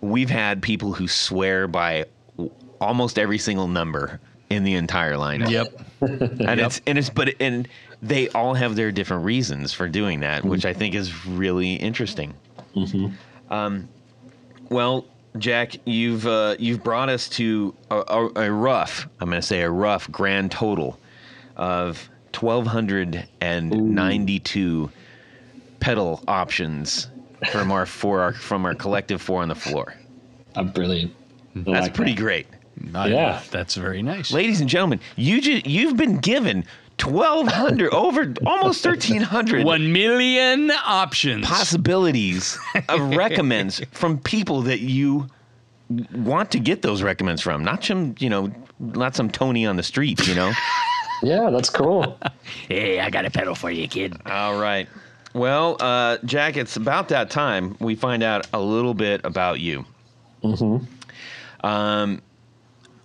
Speaker 3: we've had people who swear by almost every single number in the entire lineup.
Speaker 2: Yep.
Speaker 3: and it's and it's but and they all have their different reasons for doing that, which I think is really interesting. Hmm. Um, well, Jack, you've uh, you've brought us to a, a, a rough, I'm going to say a rough grand total of 1,292 pedal options from our for our from our collective four on the floor.
Speaker 4: Uh, brilliant. I
Speaker 3: That's
Speaker 4: like
Speaker 3: pretty
Speaker 4: that.
Speaker 3: great.
Speaker 2: I-
Speaker 4: Yeah.
Speaker 2: That's very nice.
Speaker 3: ladies and gentlemen, you ju- you've been given twelve hundred over almost thirteen hundred [laughs]
Speaker 2: One million options.
Speaker 3: possibilities of [laughs] recommends from people that you want to get those recommends from, not some you know, not some Tony on the street, you know. [laughs]
Speaker 4: Yeah, that's cool.
Speaker 2: Hey, I got a pedal for you, kid.
Speaker 3: All right. Well, uh, Jack, it's about that time we find out a little bit about you. Mm-hmm. Um,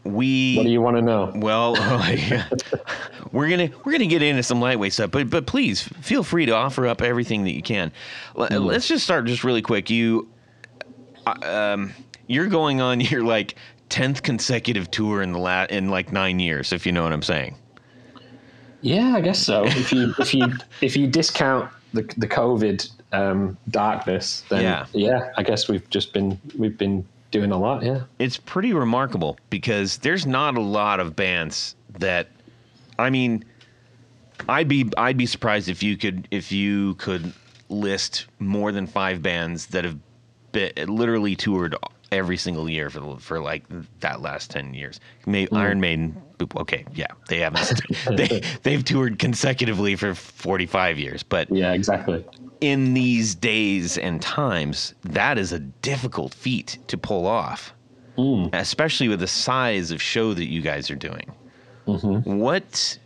Speaker 3: we
Speaker 4: what do you want to know?
Speaker 3: Well, [laughs] we're gonna we're gonna get into some lightweight stuff, but but please feel free to offer up everything that you can. Let- Let's just start just really quick. You, uh, um, you're going on [laughs] your like tenth consecutive tour in the la- in like nine years, if you know what I'm saying.
Speaker 4: Yeah, I guess so. If you if you [laughs] if you discount the the COVID um, darkness, then
Speaker 3: Yeah.
Speaker 4: yeah. I guess we've just been we've been doing a lot. Yeah.
Speaker 3: It's pretty remarkable because there's not a lot of bands that, I mean, I'd be I'd be surprised if you could if you could list more than five bands that have been literally toured every single year for for like that last ten years. May, mm. Iron Maiden, okay, yeah, they haven't [laughs] they they've toured consecutively for forty five years, but
Speaker 4: Yeah, exactly.
Speaker 3: In these days and times, that is a difficult feat to pull off, mm. especially with the size of show that you guys are doing. Mm-hmm. What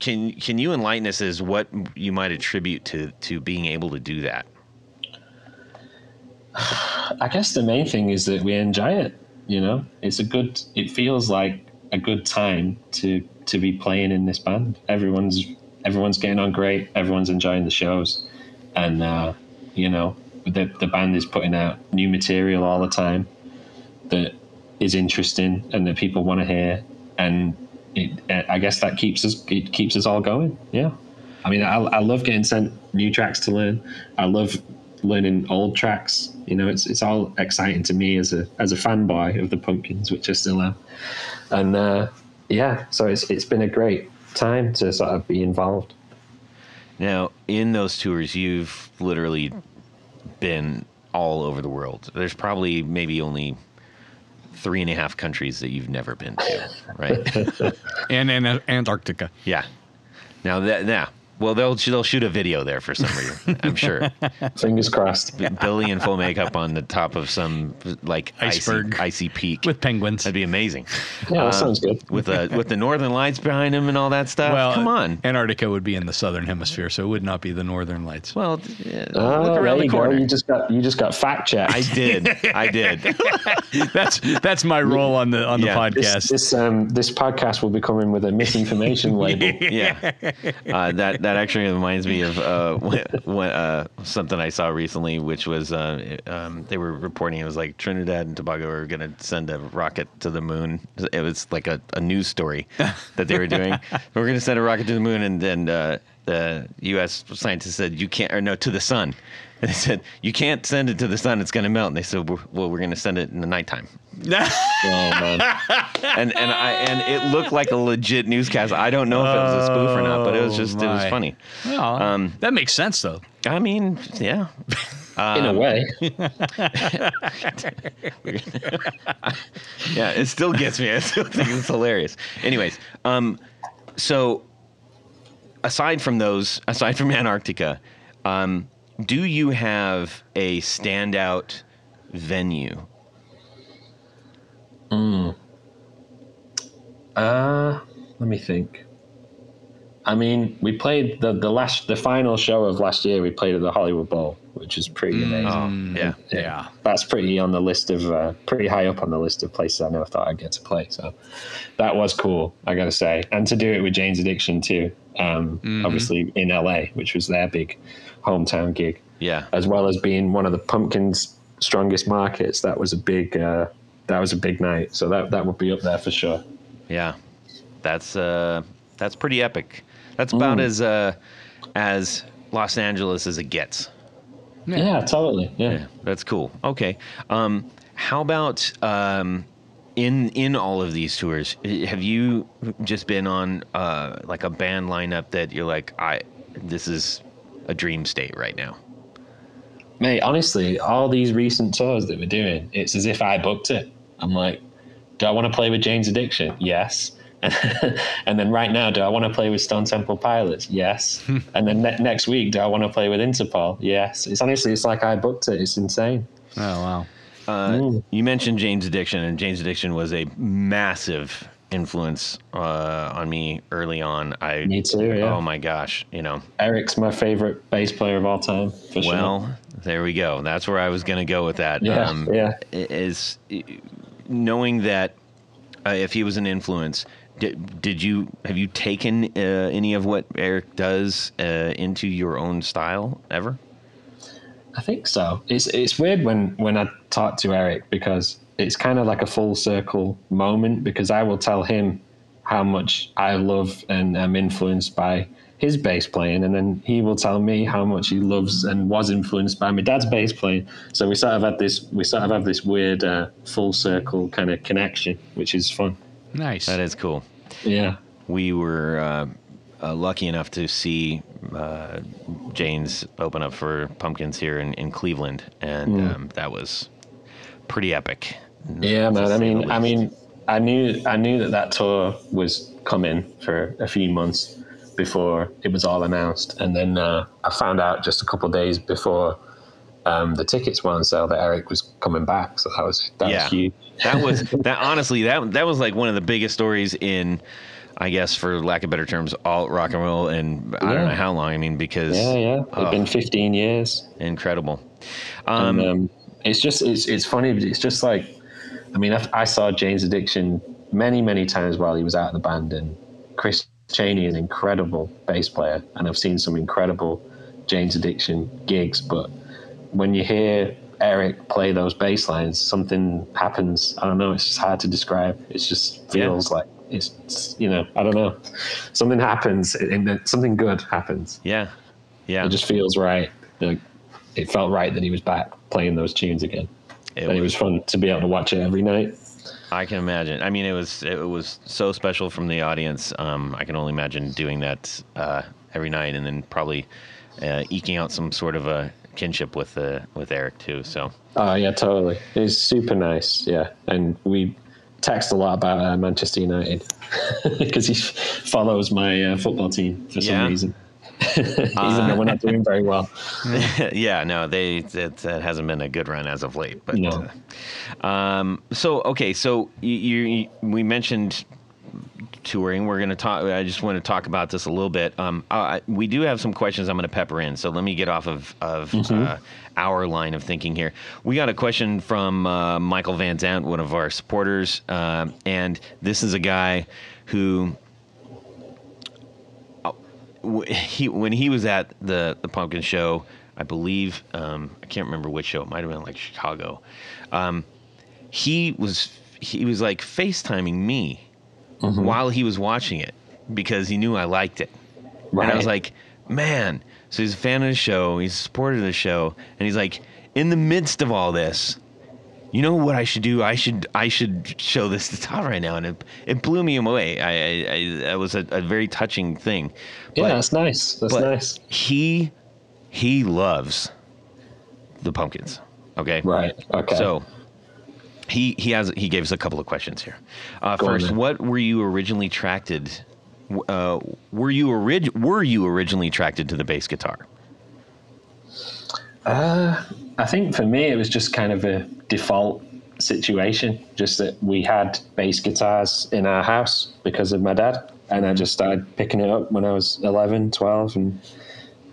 Speaker 3: can can you enlighten us as what you might attribute to to being able to do that? [sighs]
Speaker 4: I guess the main thing is that we enjoy it. You know, it's a good. It feels like a good time to to be playing in this band. Everyone's everyone's getting on great. Everyone's enjoying the shows, and uh, you know, the the band is putting out new material all the time that is interesting and that people want to hear. And it, I guess that keeps us it keeps us all going. Yeah. I mean, I, I love getting sent new tracks to learn. I love learning old tracks. You know, it's it's all exciting to me as a as a fanboy of the Pumpkins, which I still am. And uh, yeah, so it's it's been a great time to sort of be involved.
Speaker 3: Now, in those tours, you've literally been all over the world. There's probably maybe only three and a half countries that you've never been to, right? [laughs]
Speaker 2: And, and Antarctica.
Speaker 3: yeah. Now that now, well, they'll they'll shoot a video there for some reason. I'm sure. [laughs]
Speaker 4: Fingers crossed.
Speaker 3: Billy in full makeup on the top of some like
Speaker 2: Iceberg.
Speaker 3: icy, icy peak.
Speaker 2: With penguins.
Speaker 3: That'd be amazing.
Speaker 4: Yeah, that sounds good.
Speaker 3: With the with the northern lights behind him and all that stuff.
Speaker 2: Well,
Speaker 3: come on.
Speaker 2: Antarctica would be in the southern hemisphere, so it would not be the northern lights.
Speaker 3: Well, yeah,
Speaker 4: Oh,
Speaker 3: look around the
Speaker 4: you go. You just got you just got fact checked.
Speaker 3: I did. I did. [laughs]
Speaker 2: that's that's my role on the on the
Speaker 3: Yeah.
Speaker 4: this
Speaker 2: podcast.
Speaker 4: this um this podcast will be coming with a misinformation [laughs] label.
Speaker 3: yeah, uh, that that [laughs] actually reminds me of uh, [laughs] when, when, uh, something I saw recently, which was uh, um, they were reporting it was like Trinidad and Tobago were going to send a rocket to the moon. It was like a, a news story [laughs] that they were doing. we're going to send a rocket to the moon, and then uh, the U.S. scientists said you can't, or no, to the sun. And they said you can't send it to the sun; it's going to melt. And they said, well, well, we're going to send it in the nighttime. [laughs]
Speaker 4: Oh man.
Speaker 3: and and I and it looked like a legit newscast. I don't know if it was a spoof or not, but it was
Speaker 2: Oh,
Speaker 3: just it was
Speaker 2: my.
Speaker 3: funny.
Speaker 2: Well,
Speaker 3: Um,
Speaker 2: that makes sense though.
Speaker 3: I mean, yeah,
Speaker 4: In a way. [laughs]
Speaker 3: yeah. It still gets me. I still think it's hilarious. Anyways, um, so aside from those, aside from Antarctica, um, do you have a standout venue
Speaker 4: Uh, let me think. I mean, we played the the last the final show of last year. We played at the Hollywood Bowl, which is pretty amazing.
Speaker 3: Oh, yeah.
Speaker 2: Yeah.
Speaker 4: That's pretty on the list of uh, pretty high up on the list of places I never thought I'd get to play. So that was cool, I got to say, and to do it with Jane's Addiction too. Um, Obviously in LA, which was their big hometown gig,
Speaker 3: Yeah.
Speaker 4: as well as being one of the Pumpkins' strongest markets. That was a big uh, that was a big night. So that that would be up there for sure.
Speaker 3: Yeah, that's uh, that's pretty epic. That's about as uh, as Los Angeles as it gets.
Speaker 4: Yeah, totally. Yeah.
Speaker 3: Yeah, that's cool. Okay, um, how about um, in in all of these tours? Have you just been on uh, like a band lineup that you're like, I this is a dream state right now?
Speaker 4: Mate, honestly, all these recent tours that we're doing, it's as if I booked it. I'm like, do I want to play with Jane's Addiction? Yes. [laughs] and then right now, do I want to play with Stone Temple Pilots? Yes. [laughs] and then ne- next week, do I want to play with Interpol? Yes. It's honestly, it's like I booked it. It's insane.
Speaker 2: Oh wow.
Speaker 3: Uh, you mentioned Jane's Addiction, and Jane's Addiction was a massive influence uh, on me early on. I
Speaker 4: Me too, yeah.
Speaker 3: Oh my gosh, you know.
Speaker 4: Eric's my favorite bass player of all time, for sure.
Speaker 3: Well, there we go. That's where I was going to go with that.
Speaker 4: Yeah,
Speaker 3: Um,
Speaker 4: yeah.
Speaker 3: Is knowing that uh, if he was an influence, did, did you have you taken uh, any of what Eric does uh, into your own style ever?
Speaker 4: I think so. It's it's weird when when I talk to Eric because it's kind of like a full circle moment because I will tell him how much I love and am influenced by his bass playing, and then he will tell me how much he loves and was influenced by my dad's bass playing. So we sort of had this we sort of have this weird uh, full circle kind of connection, which is fun.
Speaker 2: Nice.
Speaker 3: That is cool.
Speaker 4: Yeah.
Speaker 3: We were uh, uh, lucky enough to see uh, Jane's open up for Pumpkins here in, in Cleveland, and um, that was pretty epic.
Speaker 4: Yeah, man. I mean, I mean, I knew I knew that that tour was coming for a few months before it was all announced, and then uh, I found out just a couple of days before um, the tickets were on sale that Eric was coming back. So that was that
Speaker 3: Yeah.
Speaker 4: was huge.
Speaker 3: that was [laughs] that honestly that that was like one of the biggest stories in I guess for lack of better terms alt rock and roll and I don't know how long I mean because
Speaker 4: Yeah, yeah. It's
Speaker 3: oh,
Speaker 4: been 15 years.
Speaker 3: incredible um,
Speaker 4: and, um, it's just it's it's funny. But it's just like, I mean, I, I saw Jane's Addiction many many times while he was out of the band, and Chris Chaney is an incredible bass player, and I've seen some incredible Jane's Addiction gigs. But when you hear Eric play those bass lines, something happens. I don't know. It's just hard to describe. It just feels like it's, it's you know I don't know. Something happens, and something good happens.
Speaker 3: yeah yeah
Speaker 4: It just feels right. Like, it felt right that he was back playing those tunes again.
Speaker 3: It
Speaker 4: and it was fun to be able to watch it every night.
Speaker 3: I can imagine I mean it was it was so special from the audience um, I can only imagine doing that uh, every night and then probably uh, eking out some sort of a kinship with uh, with Eric too so
Speaker 4: Oh yeah, totally. He's super nice. Yeah, and we text a lot about uh, Manchester United [laughs] because he follows my uh, football team for some
Speaker 3: Yeah.
Speaker 4: reason. [laughs] Though we're not doing very well. [laughs]
Speaker 3: yeah, no, they it, that hasn't been a good run as of late. But
Speaker 4: No.
Speaker 3: uh, um, so okay, so you, you we mentioned touring. We're going to talk. I just want to talk about this a little bit. Um, uh, we do have some questions I'm going to pepper in. So let me get off of of uh, our line of thinking here. We got a question from uh, Michael Van Zant, one of our supporters, uh, and this is a guy who he when he was at the the pumpkin show i believe um i can't remember which show it might have been like chicago um he was he was like facetiming me while he was watching it because he knew i liked it. And i was like man so he's a fan of the show he's a supporter of the show and he's like in the midst of all this you know what I should do? I should I should show this [laughs] to Todd right now, and it it blew me away. I, I, I that was a, a very touching thing.
Speaker 4: Yeah, that's nice. That's nice.
Speaker 3: He he loves the pumpkins. Okay.
Speaker 4: Right. Okay.
Speaker 3: So he he has he gave us a couple of questions here. Uh,
Speaker 4: Go on
Speaker 3: first, what were you originally attracted? Uh, were you orig- Were you originally attracted to the bass guitar?
Speaker 4: Uh, I think for me, it was just kind of a default situation. Just that we had bass guitars in our house because of my dad. And I just started picking it up when I was 11, 12, and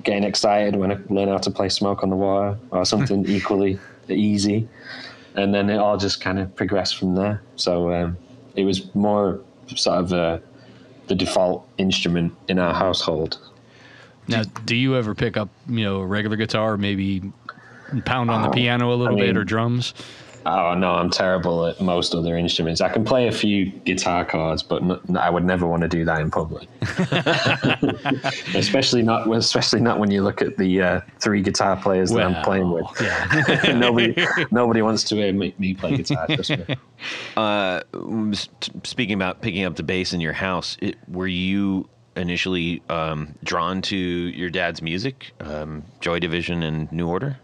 Speaker 4: getting excited when I learned how to play Smoke on the Water or something [laughs] equally easy. And then it all just kind of progressed from there. So um, it was more sort of uh, the default instrument in our household.
Speaker 2: Now, do you ever pick up, you know, a regular guitar, or pound on the piano a little
Speaker 4: I
Speaker 2: bit, or drums?
Speaker 4: Oh no, I'm terrible at most other instruments. I can play a few guitar chords, but n- I would never want to do that in public. [laughs] especially not, especially not when you look at the uh, three guitar players that I'm playing with.
Speaker 2: Yeah. [laughs]
Speaker 4: nobody, [laughs] nobody wants to hear me, me play guitar. Me.
Speaker 3: Uh, speaking about picking up the bass in your house, it, were you initially um, drawn to your dad's music, um, Joy Division and New Order?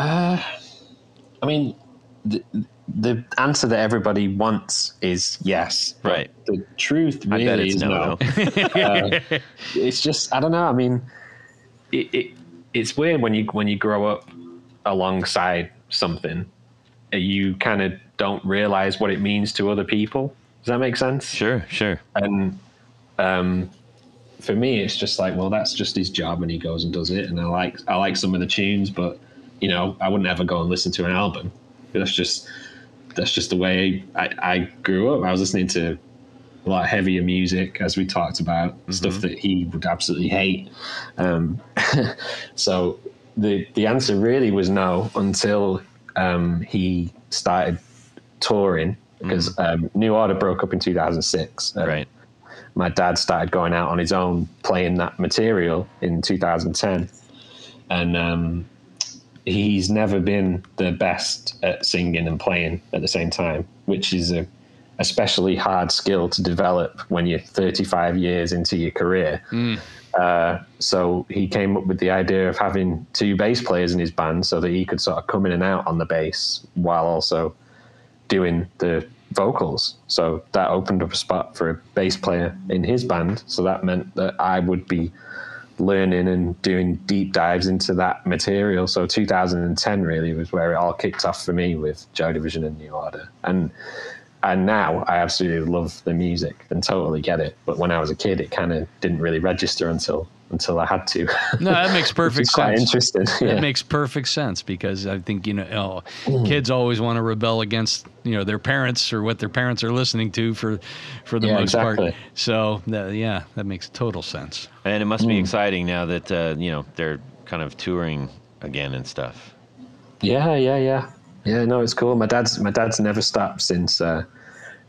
Speaker 4: I mean, the, the answer that everybody wants is yes.
Speaker 3: Right.
Speaker 4: The truth really
Speaker 3: it's
Speaker 4: is
Speaker 3: no.
Speaker 4: no. [laughs] Uh, it's just I don't know. I mean, it, it it's weird when you when you grow up alongside something, uh, you kind of don't realize what it means to other people. Does that make sense?
Speaker 3: Sure, sure.
Speaker 4: And um, for me, it's just like, well, that's just his job, and he goes and does it. And I like I like some of the tunes, but you know, I wouldn't ever go and listen to an album. That's just that's just the way I, I grew up. I was listening to a lot heavier music, as we talked about, stuff that he would absolutely hate. Um, [laughs] so the the answer really was no until um, he started touring because um, New Order broke up in 2006.
Speaker 3: Right.
Speaker 4: My dad started going out on his own playing that material in 2010, and um, he's never been the best at singing and playing at the same time, which is a especially hard skill to develop when you're 35 years into your career. Uh, so he came up with the idea of having two bass players in his band so that he could sort of come in and out on the bass while also doing the vocals. So that opened up a spot for a bass player in his band. So that meant that I would be learning and doing deep dives into that material. So 2010 really was where it all kicked off for me with Joy Division and New Order. And and now I absolutely love the music and totally get it. But when I was a kid, it kind of didn't really register until until I had to.
Speaker 2: No, that [laughs] makes
Speaker 4: Which
Speaker 2: perfect
Speaker 4: is quite
Speaker 2: sense.
Speaker 4: interesting.
Speaker 2: That
Speaker 4: Yeah.
Speaker 2: makes perfect sense because I think you know oh, kids always want to rebel against you know their parents or what their parents are listening to for for the
Speaker 4: Yeah,
Speaker 2: most part.
Speaker 4: exactly.
Speaker 2: So that, yeah, that makes total sense.
Speaker 3: And it must
Speaker 4: Hmm.
Speaker 3: be exciting now that uh, you know they're kind of touring again and stuff.
Speaker 4: Yeah, yeah, yeah, yeah. No, it's cool. My dad's my dad's never stopped since uh,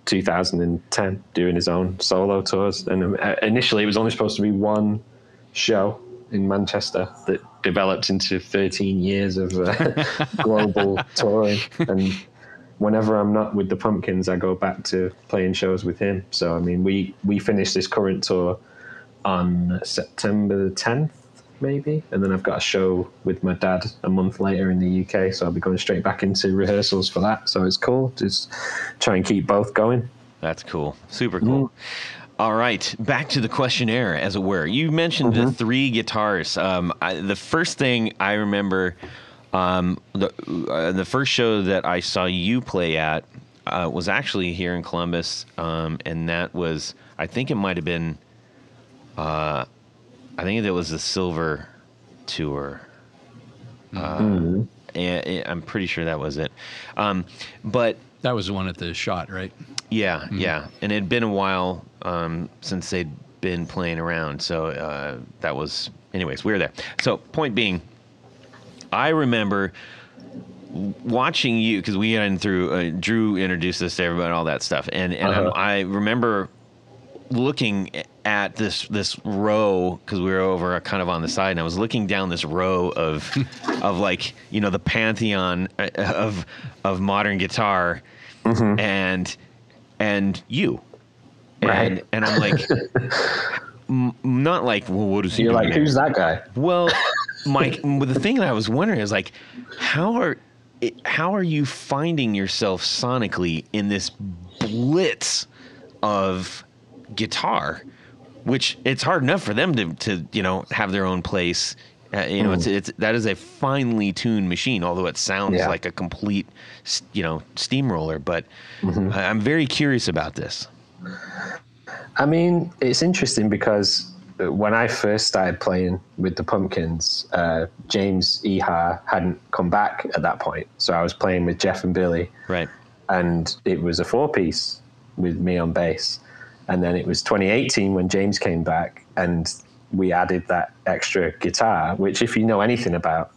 Speaker 4: 2010 doing his own solo tours. And uh, initially, it was only supposed to be one show in Manchester that developed into 13 years of uh, [laughs] global touring. And whenever I'm not with the Pumpkins, I go back to playing shows with him. So I mean, we we finished this current tour on September the 10th, maybe, and then I've got a show with my dad a month later in the UK. So I'll be going straight back into rehearsals for that. So it's cool. Just try and keep both going.
Speaker 3: That's cool. Super cool.
Speaker 4: Mm-hmm.
Speaker 3: All right, back to the questionnaire, as it were. You mentioned
Speaker 4: Mm-hmm.
Speaker 3: the three guitars. Um, I, the first thing I remember, um, the uh, the first show that I saw you play at uh, was actually here in Columbus, um, and that was I think it might have been, uh, I think it was the Silver Tour. Uh, and I'm pretty sure that was it. Um, but
Speaker 2: That was the one at the Schott, right?
Speaker 3: yeah, yeah, and it had been a while um, since they'd been playing around, so uh, that was. Anyways, we were there. So, point being, I remember watching you because we went through. Uh, Drew introduced us to everybody and all that stuff, and and
Speaker 4: Uh-huh.
Speaker 3: I remember looking at this this row because we were over kind of on the side, and I was looking down this row of [laughs] of like you know the pantheon uh, of of modern guitar, and and you, and
Speaker 4: Right.
Speaker 3: and I'm like. [laughs] m- Not like, well, what is he
Speaker 4: You're
Speaker 3: doing
Speaker 4: like,
Speaker 3: there?
Speaker 4: who's that guy?
Speaker 3: Well, [laughs] Mike, the thing that I was wondering is like, how are how are you finding yourself sonically in this blitz of guitar, which it's hard enough for them to to you know have their own place Uh, you know, it's it's that is a finely tuned machine, although it sounds
Speaker 4: Yeah.
Speaker 3: like a complete, you know, steamroller. But
Speaker 4: Mm-hmm.
Speaker 3: I- I'm very curious about this.
Speaker 4: I mean, it's interesting because uh, when I first started playing with the Pumpkins, uh, James Iha hadn't come back at that point. So I was playing with Jeff and Billy,
Speaker 3: Right.
Speaker 4: and it was a four piece with me on bass. And then it was 2018 when James came back, and we added that extra guitar, which, if you know anything about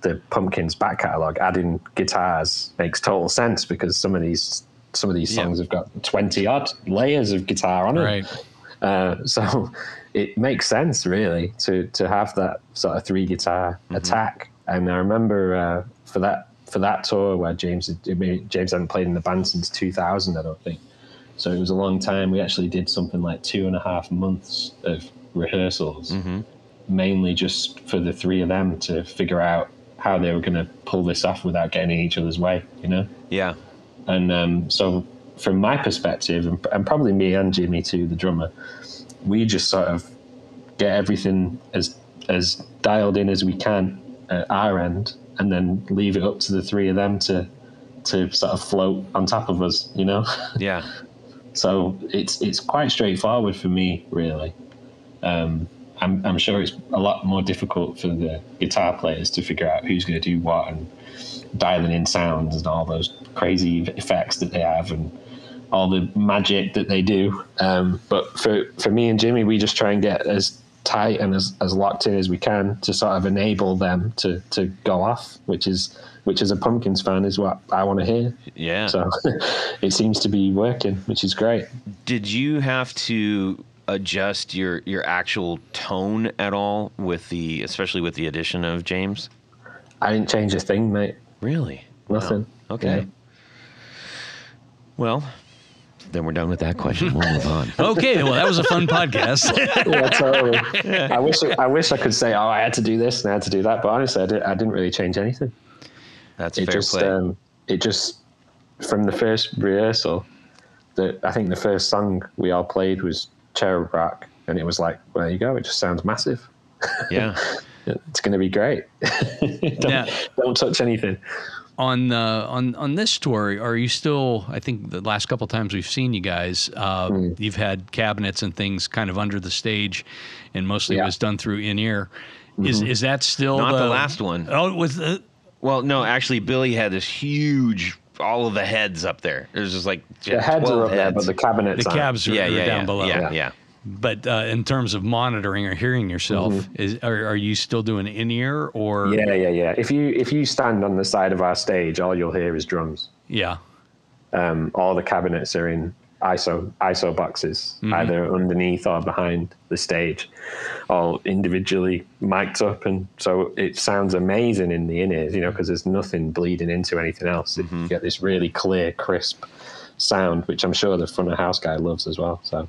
Speaker 4: the Pumpkins back catalogue, adding guitars makes total sense because some of these some of these
Speaker 3: Yeah.
Speaker 4: songs have got 20 odd layers of guitar on it.
Speaker 2: Right.
Speaker 4: Uh, [laughs] so it makes sense really to to have that sort of three guitar attack. And I remember uh, for that for that tour where James had- I mean, James hadn't played in the band since 2000, I don't think. So it was a long time. We actually did something like two and a half months of rehearsals, mainly just for the three of them to figure out how they were going to pull this off without getting in each other's way. You know.
Speaker 3: Yeah.
Speaker 4: And um, so, from my perspective, and, and probably me and Jimmy too, the drummer, we just sort of get everything as as dialed in as we can at our end, and then leave it up to the three of them to to sort of float on top of us, you know. [laughs]
Speaker 3: Yeah.
Speaker 4: so it's it's quite straightforward for me, really. Um, I'm I'm sure it's a lot more difficult for the guitar players to figure out who's going to do what and dialing in sounds and all those crazy effects that they have and all the magic that they do. Um, but for for me and Jimmy, we just try and get as tight and as, as locked in as we can to sort of enable them to to go off, which is which as a Pumpkins fan is what I want to hear.
Speaker 3: Yeah.
Speaker 4: So [laughs] it seems to be working, which is great.
Speaker 3: Did you have to adjust your your actual tone at all with the especially with the addition of James?
Speaker 4: I didn't change a thing, mate.
Speaker 3: Really?
Speaker 4: Nothing.
Speaker 3: Wow. Okay.
Speaker 4: Yeah.
Speaker 3: Well, then we're done with that question. We'll move on. [laughs]
Speaker 2: Okay, well, that was a fun podcast. [laughs]
Speaker 4: yeah, totally. I wish I wish I could say, oh, I had to do this and I had to do that, but honestly, I, did, I didn't really change anything.
Speaker 3: That's
Speaker 4: It
Speaker 3: fair
Speaker 4: just,
Speaker 3: play.
Speaker 4: um, it just from the first rehearsal, the I think the first song we all played was Cherub Rock, and it was like, well, there you go. It just sounds massive. [laughs]
Speaker 3: yeah. [laughs]
Speaker 4: It's going to be great. [laughs] don't,
Speaker 2: Now-
Speaker 4: don't touch anything.
Speaker 2: on uh, on on this tour, are you still? I think the last couple times we've seen you guys, uh,
Speaker 4: Hmm.
Speaker 2: you've had cabinets and things kind of under the stage, and mostly it
Speaker 4: Yeah. Mm-hmm.
Speaker 2: was done through in ear. Is is that still
Speaker 3: Not the
Speaker 2: the
Speaker 3: last one.
Speaker 2: Oh, it was the
Speaker 3: Well, no, actually, Billy had this huge, all of the heads up there. There's just like
Speaker 4: The heads are
Speaker 3: 12
Speaker 4: up there, but
Speaker 3: heads.
Speaker 4: the cabinets
Speaker 2: the
Speaker 4: aren't.
Speaker 2: cabs are,
Speaker 3: yeah,
Speaker 2: are
Speaker 3: yeah,
Speaker 2: down
Speaker 3: yeah,
Speaker 2: below.
Speaker 3: Yeah,
Speaker 4: Yeah.
Speaker 3: yeah.
Speaker 2: But uh, in terms of monitoring or hearing yourself, is are, are you still doing in ear or
Speaker 4: Yeah, yeah, yeah. If you if you stand on the side of our stage, all you'll hear is drums.
Speaker 2: yeah?
Speaker 4: um, all the cabinets are in ISO ISO boxes,
Speaker 2: Mm-hmm.
Speaker 4: either underneath or behind the stage, all individually mic'd up, and so it sounds amazing in the in ears, you know, because there's nothing bleeding into anything else.
Speaker 2: Mm-hmm.
Speaker 4: You get this really clear, crisp sound, which I'm sure the front of house guy loves as well. So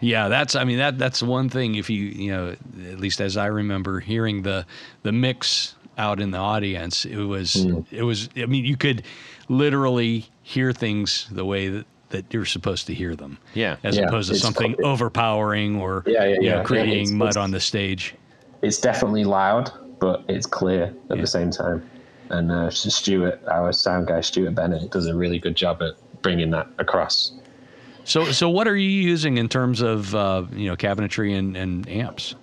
Speaker 2: Yeah, that's. I mean, that that's one thing. If you you know, at least as I remember hearing the the mix out in the audience, it was
Speaker 4: Hmm.
Speaker 2: it was. I mean, you could literally hear things the way that. That you're supposed to hear them,
Speaker 3: Yeah.
Speaker 2: as
Speaker 4: Yeah,
Speaker 2: opposed to
Speaker 4: it's
Speaker 2: something
Speaker 4: co-
Speaker 2: overpowering or
Speaker 4: Yeah, yeah,
Speaker 2: you know,
Speaker 4: yeah. Yeah,
Speaker 2: creating
Speaker 4: it's-
Speaker 2: mud
Speaker 4: it's-
Speaker 2: on the stage.
Speaker 4: it's definitely loud, but it's clear at the same time. And uh, Stuart, our sound guy, Stuart Bennett, does a really good job at bringing that across.
Speaker 2: So, so what are you using in terms of uh, you know cabinetry and, and amps?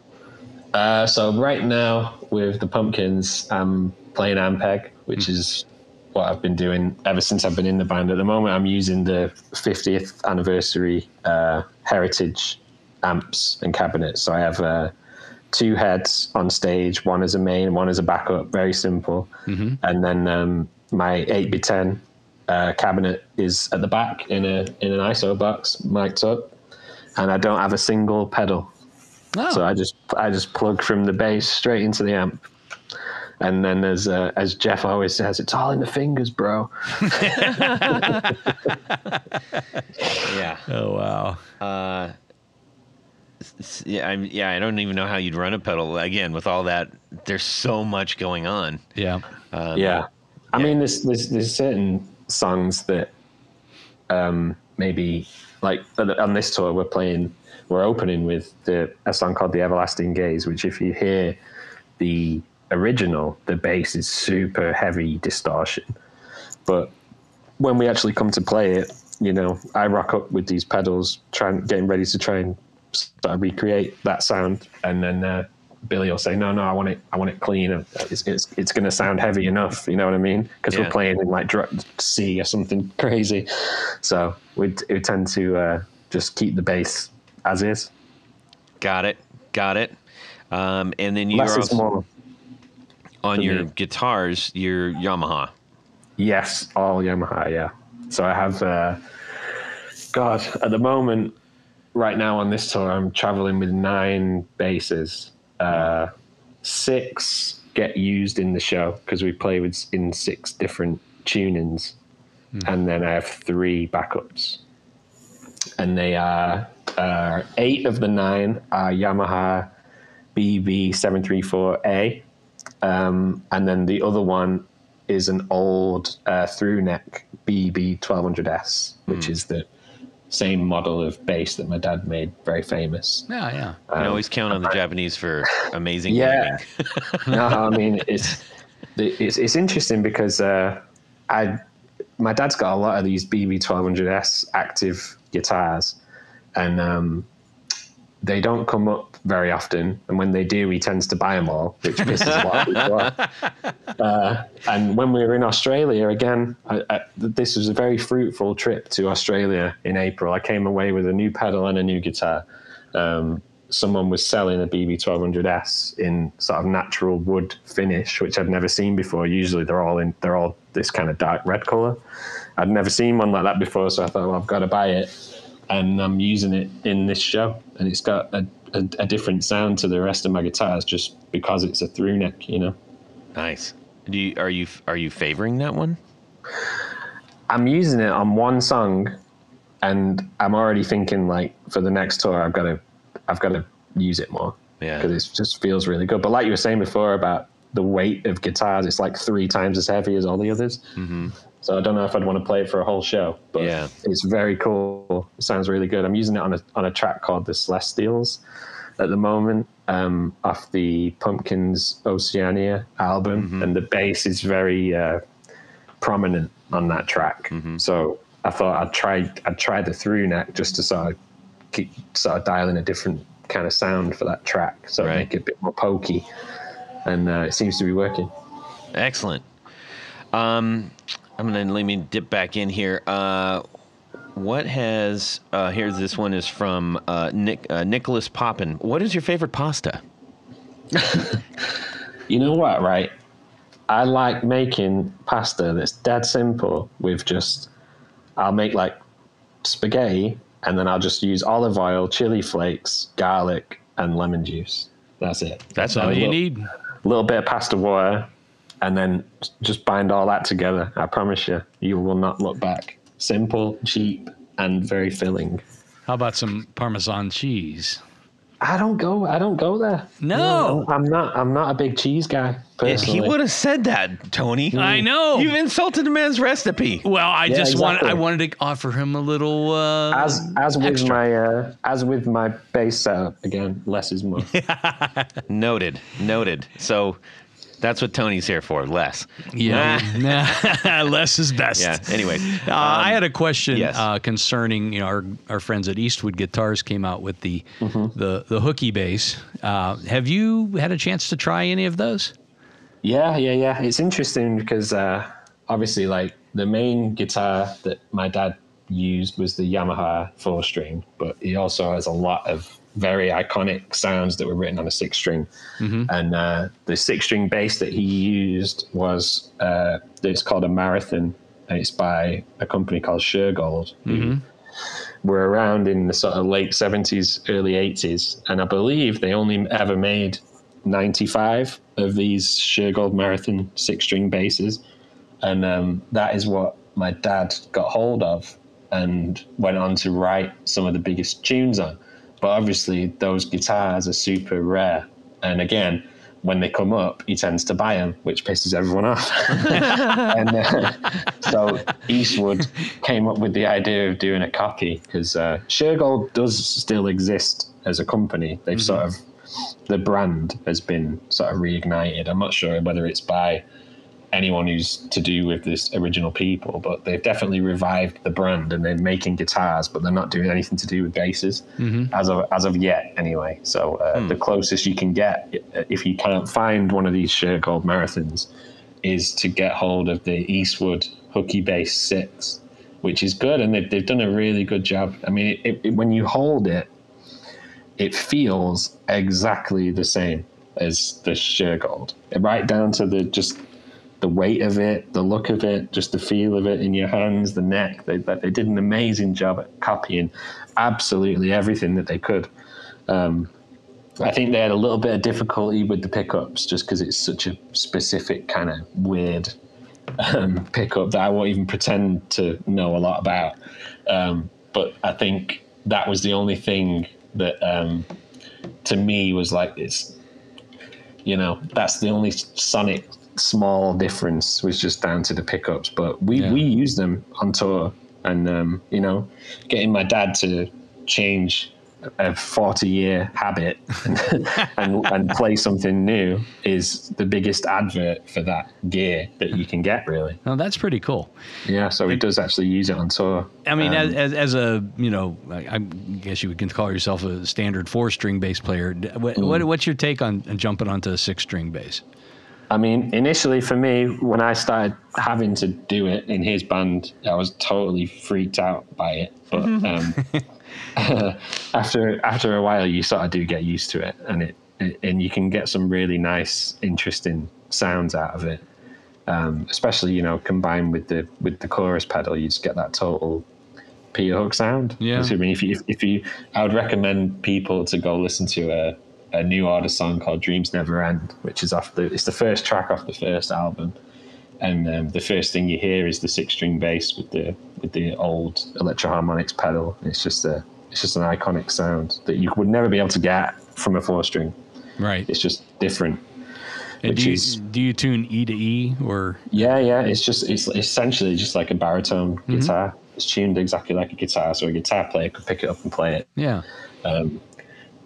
Speaker 4: Uh, so right now with the pumpkins, I'm playing Ampeg, which is what I've been doing ever since I've been in the band. At the moment, I'm using the 50th anniversary uh, Heritage amps and cabinets. So I have uh, two heads on stage, one as a main one as a backup. Very simple. And then um, my 8x10 uh, cabinet is at the back in a in an ISO box, mic'd up, and I don't have a single pedal.
Speaker 2: Oh,
Speaker 4: So I just I just plug from the bass straight into the amp. And then as uh, as Jeff always says, it's all in the fingers, bro. [laughs]
Speaker 3: Yeah.
Speaker 2: oh wow.
Speaker 3: Uh, yeah, I'm, yeah, I don't even know how you'd run a pedal again with all that. There's so much going on.
Speaker 2: Yeah.
Speaker 3: Um,
Speaker 4: yeah. I mean, there's, there's there's certain songs that um, maybe like on on this tour we're playing we're opening with the a song called "The Everlasting Gaze," which if you hear the original, the bass is super heavy distortion. But when we actually come to play it, you know, I rock up with these pedals, trying getting ready to try and start recreate that sound, and then uh, Billy will say, "No, no, I want it, I want it clean. It's it's, it's going to sound heavy enough." You know what I mean? Because
Speaker 3: Yeah.
Speaker 4: we're playing in like C or something [laughs] crazy, so we we tend to uh, just keep the bass as is.
Speaker 3: Got it. Got it. Um, and then you're
Speaker 4: is more.
Speaker 3: On your
Speaker 4: me.
Speaker 3: guitars, your Yamaha.
Speaker 4: Yes, all Yamaha. Yeah. So I have, uh, God, at the moment, right now on this tour, I'm traveling with nine basses. Uh, six get used in the show because we play with in six different tunings, and then I have three backups, and they are uh, eight of the nine are Yamaha BB734A, um, and then the other one is an old uh, through neck BB1200S, which is the same model of bass that my dad made very famous.
Speaker 2: Yeah, yeah.
Speaker 3: You can always count on the Japanese for amazing
Speaker 4: Yeah. [laughs] no, I mean it's it's it's interesting because uh, I my dad's got a lot of these BB1200S active guitars, and um, they don't come up very often. And when they do, he tends to buy them all, which pisses a lot of people off. [laughs] Uh, and when we were in Australia again, I, I, this was a very fruitful trip to Australia in April. I came away with a new pedal and a new guitar. Um, someone was selling a BB1200S in sort of natural wood finish, which I'd never seen before. Usually they're all in they're all this kind of dark red color. I'd never seen one like that before, so I thought, well, I've got to buy it. And I'm using it in this show, and it's got a, a, a different sound to the rest of my guitars just because it's a through neck, you know.
Speaker 3: Nice. Do you, are you are you favoring that one?
Speaker 4: I'm using it on one song, and I'm already thinking like for the next tour, I've got to, I've got to use it more
Speaker 3: Yeah.
Speaker 4: because it just feels really good. But like you were saying before about the weight of guitars, it's like three times as heavy as all the others. Mm-hmm. So I don't know if I'd want to play it for a whole show, but
Speaker 3: Yeah.
Speaker 4: it's very cool. It sounds really good. I'm using it on a on a track called the Celestials at the moment, um, off the Pumpkins Oceania album, and the bass is very uh, prominent on that track. So I thought I'd try I'd try the through neck just to sort of keep sort of dialing a different kind of sound for that track, so
Speaker 3: Right.
Speaker 4: make it a bit more pokey. And uh, it seems to be working.
Speaker 3: Excellent. Um, I'm gonna let me dip back in here. Uh, what has uh, here's this one is from uh, Nick uh, Nicholas Poppin. What is your favorite pasta? [laughs]
Speaker 4: You know what, right? I like making pasta that's dead simple with just, I'll make like spaghetti and then I'll just use olive oil, chili flakes, garlic, and lemon juice. That's it.
Speaker 2: That's
Speaker 4: And
Speaker 2: all you
Speaker 4: little-
Speaker 2: need.
Speaker 4: A little bit of pasta water and then just bind all that together. I promise you, you will not look back. Simple, cheap, and very filling.
Speaker 2: How about some Parmesan cheese?
Speaker 4: I don't go. I don't go there.
Speaker 2: No.
Speaker 4: I'm not. I'm not a big cheese guy. Personally.
Speaker 3: He would have said that, Tony.
Speaker 2: I know.
Speaker 3: You've insulted the man's recipe.
Speaker 2: Well, I
Speaker 4: Yeah,
Speaker 2: just want I wanted to offer him a little uh,
Speaker 4: as as with
Speaker 2: extra.
Speaker 4: my uh, as with my bass setup again less is more [laughs]
Speaker 3: Noted. Noted. So that's what Tony's here for. Less.
Speaker 2: Yeah, nah, [laughs] less is best.
Speaker 3: Yeah. Anyways.
Speaker 2: Uh, I had a question
Speaker 3: yes.
Speaker 2: uh, concerning you know our, our friends at Eastwood Guitars came out with the
Speaker 3: Mm-hmm.
Speaker 2: the the hooky bass. Uh, have you had a chance to try any of those?
Speaker 4: yeah yeah yeah it's interesting because uh, obviously like the main guitar that my dad used was the yamaha four string but he also has a lot of very iconic sounds that were written on a six string and uh, the six string bass that he used was uh, it's called a marathon and it's by a company called Shergold who were around in the sort of late 70s, early 80s. And I believe they only ever made 95 of these Shergold Marathon six string basses. And um, that is what my dad got hold of and went on to write some of the biggest tunes on. But obviously, those guitars are super rare. And again, when they come up, he tends to buy them, which pisses everyone off. [laughs] and uh, so Eastwood came up with the idea of doing a copy because uh, Shergold does still exist as a company. They've sort of the brand has been sort of reignited. I'm not sure whether it's by anyone who's to do with this original people, but they've definitely revived the brand and they're making guitars, but they're not doing anything to do with basses as of as of yet, anyway. So uh, the closest you can get, uh, if you can't find one of these Shergold marathons, is to get hold of the Eastwood hooky bass six, which is good, and they've they've done a really good job. I mean, it, it, when you hold it, it feels exactly the same as the Shergold, right down to the just the weight of it, the look of it, just the feel of it in your hands, the neck. They, they did an amazing job at copying absolutely everything that they could. Um, I think they had a little bit of difficulty with the pickups just because it's such a specific kind of weird um, pickup that I won't even pretend to know a lot about. Um, but I think that was the only thing that um, to me was like it's you know that's the only sonic small difference was just down to the pickups but we
Speaker 2: Yeah.
Speaker 4: we use them on tour and um, you know getting my dad to change a 40 year habit and, [laughs] and, and play something new is the biggest advert for that gear that you can get really
Speaker 2: Well, that's pretty cool.
Speaker 4: yeah so he does actually use it on tour
Speaker 2: I mean,
Speaker 4: Um,
Speaker 2: as, as, a you know, I, I guess you would call yourself a standard four string bass player. What,
Speaker 4: Mm.
Speaker 2: what what's your take on jumping onto a six string bass?
Speaker 4: I mean, initially for me, when I started having to do it in his band, I was totally freaked out by it. But um, [laughs] after after a while, you sort of do get used to it, and it, it and you can get some really nice, interesting sounds out of it. Um, especially, you know, combined with the with the chorus pedal, you just get that total Peter Hook sound.
Speaker 2: Yeah.
Speaker 4: I mean, if you if, if you, I would recommend people to go listen to a a New Order song called Dreams Never End, which is off the it's the first track off the first album. And um, the first thing you hear is the six string bass with the with the old Electro-Harmonix pedal. It's just a it's just an iconic sound that you would never be able to get from a four string.
Speaker 2: Right.
Speaker 4: It's just different.
Speaker 2: And do you,
Speaker 4: is-
Speaker 2: do you tune E to E or
Speaker 4: Yeah, yeah. It's just it's essentially just like a baritone guitar. It's tuned exactly like a guitar, so a guitar player could pick it up and play it.
Speaker 2: yeah?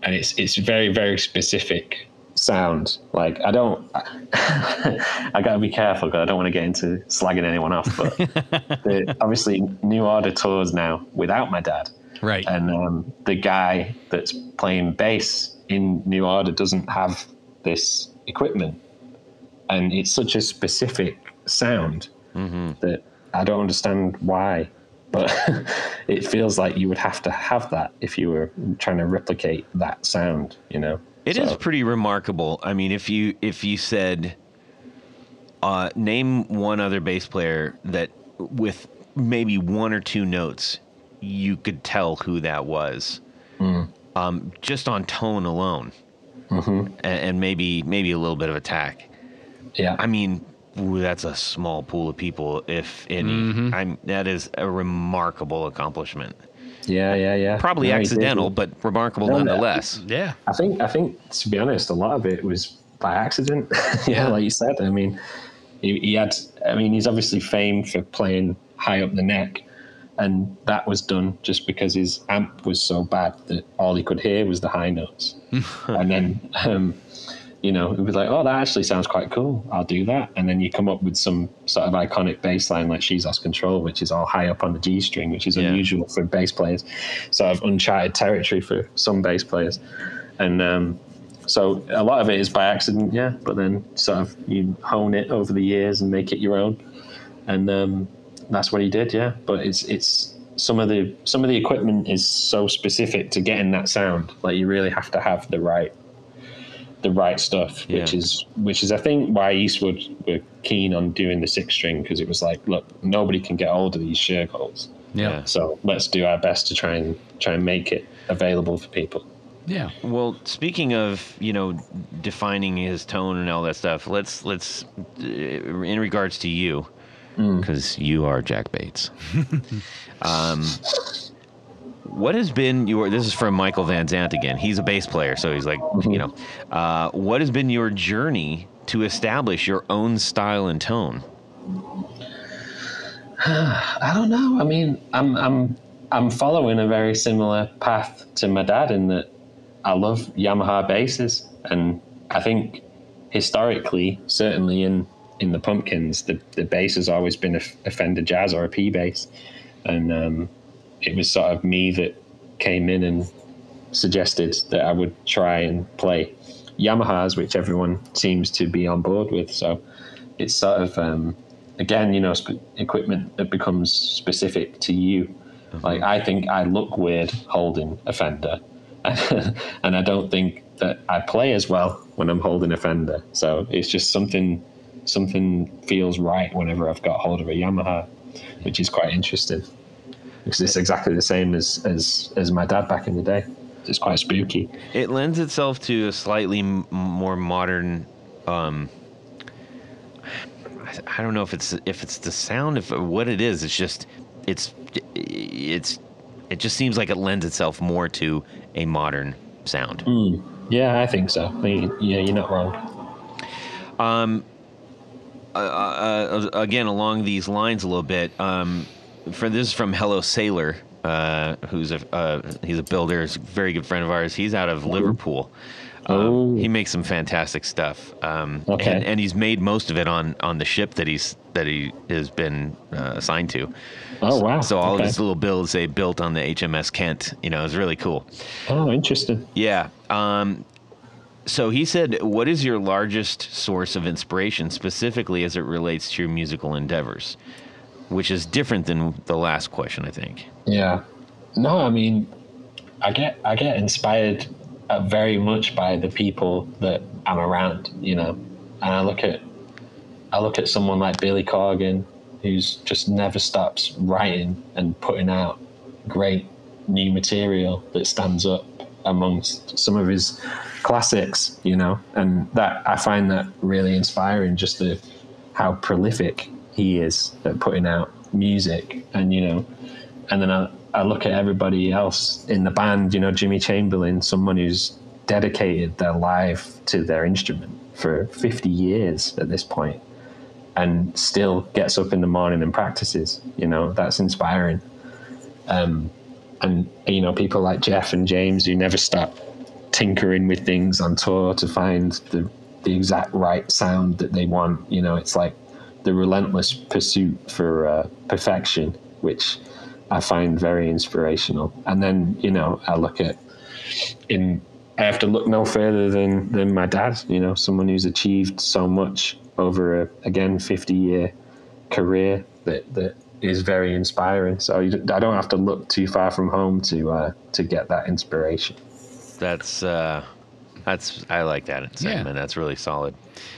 Speaker 4: And it's it's very very specific sound. Like I don't, [laughs] I got to be careful because I don't want to get into slagging anyone off. But [laughs] the, obviously, New Order tours now without my dad,
Speaker 2: Right.
Speaker 4: and um, the guy that's playing bass in New Order doesn't have this equipment, and it's such a specific sound that I don't understand why. But [laughs] it feels like you would have to have that if you were trying to replicate that sound, you know.
Speaker 3: It is
Speaker 4: So-
Speaker 3: pretty remarkable. I mean, if you if you said, uh, name one other bass player that with maybe one or two notes, you could tell who that was, um, just on tone alone, and, and maybe maybe a little bit of attack.
Speaker 4: yeah.
Speaker 3: I mean, ooh, that's a small pool of people, if any.
Speaker 4: Mm-hmm.
Speaker 3: I'm that is a remarkable accomplishment.
Speaker 4: yeah, yeah, yeah.
Speaker 3: Probably
Speaker 4: No,
Speaker 3: accidental, but remarkable
Speaker 4: No, no.
Speaker 3: nonetheless.
Speaker 2: yeah.
Speaker 4: I think I think to be honest, a lot of it was by accident. [laughs] yeah,
Speaker 3: Yeah.
Speaker 4: like you said. I mean, he, he had. I mean, he's obviously famed for playing high up the neck, and that was done just because his amp was so bad that all he could hear was the high notes. [laughs] and then, um, you know, it was like, oh, that actually sounds quite cool. I'll do that. And then you come up with some sort of iconic bass line like "She's Lost Control," which is all high up on the G string, which is
Speaker 3: Yeah.
Speaker 4: unusual for bass players. Sort of uncharted territory for some bass players, and. Um, so a lot of it is by accident, yeah. But then sort of you hone it over the years and make it your own, and um, that's what he did, yeah. But it's it's some of the some of the equipment is so specific to getting that sound. Like you really have to have the right the right stuff, which
Speaker 3: Yeah.
Speaker 4: is which is I think why Eastwood were keen on doing the six string because it was like, look, nobody can get hold of these Shergolds,
Speaker 2: Yeah.
Speaker 3: Yeah.
Speaker 4: so let's do our best to try and try and make it available for people.
Speaker 2: Yeah.
Speaker 3: Well, speaking of you know defining his tone and all that stuff, let's let's uh, in regards to you because you are Jack Bates. [laughs] um, what has been your? This is from Michael Van Zant again. He's a bass player, so he's like you know, uh, what has been your journey to establish your own style and tone? [sighs]
Speaker 4: I don't know. I mean, I'm I'm I'm following a very similar path to my dad in that I love Yamaha basses, and I think historically, certainly in in the Pumpkins, the the bass has always been a, a Fender Jazz or a P bass, and um, it was sort of me that came in and suggested that I would try and play Yamahas, which everyone seems to be on board with. So it's sort of um, again, you know, sp- equipment that becomes specific to you. Like I think I look weird holding a Fender, [laughs] and I don't think that I play as well when I'm holding a Fender. So it's just something something feels right whenever I've got hold of a Yamaha, which is quite interesting because it's exactly the same as as as my dad back in the day. It's quite spooky.
Speaker 3: It lends itself to a slightly m- more modern. Um, I- don't know if it's if it's the sound, if what it is. It's just it's it's it just seems like it lends itself more to a modern sound.
Speaker 4: Yeah, I think so. I mean, yeah, you're not wrong.
Speaker 3: uh, uh, again along these lines a little bit. Um, for this is from Hello Sailor, uh, who's a uh, he's a builder, is a very good friend of ours. He's out of Liverpool. Um,
Speaker 4: Oh.
Speaker 3: he makes some fantastic stuff, um,
Speaker 4: Okay.
Speaker 3: and, and he's made most of it on on the ship that he's that he has been uh, assigned to.
Speaker 4: Oh wow!
Speaker 3: So all
Speaker 4: okay.
Speaker 3: of his little builds they built on the HMS Kent. You know, it's really cool.
Speaker 4: Oh, interesting.
Speaker 3: Yeah. Um, so he said, "What is your largest source of inspiration, specifically as it relates to your musical endeavors?" Which is different than the last question, I think.
Speaker 4: Yeah. No, I mean, I get I get inspired uh, very much by the people that I'm around, you know, and I look at I look at someone like Billy Corgan, who's just never stops writing and putting out great new material that stands up amongst some of his classics, you know, and that I find that really inspiring. Just the how prolific he is at putting out music, and you know, and then I, I look at everybody else in the band, you know, Jimmy Chamberlin, someone who's dedicated their life to their instrument for 50 years at this point and still gets up in the morning and practices, you know, that's inspiring. Um, and, you know, people like Jeff and James who never stop tinkering with things on tour to find the, the exact right sound that they want. You know, it's like the relentless pursuit for uh, perfection, which I find very inspirational. And then, you know, I look at in I have to look no further than than my dad. You know, someone who's achieved so much over a again fifty year career that that is very inspiring. So you, I don't have to look too far from home to uh, to get that inspiration.
Speaker 3: That's uh, that's I like that segment. That's really solid.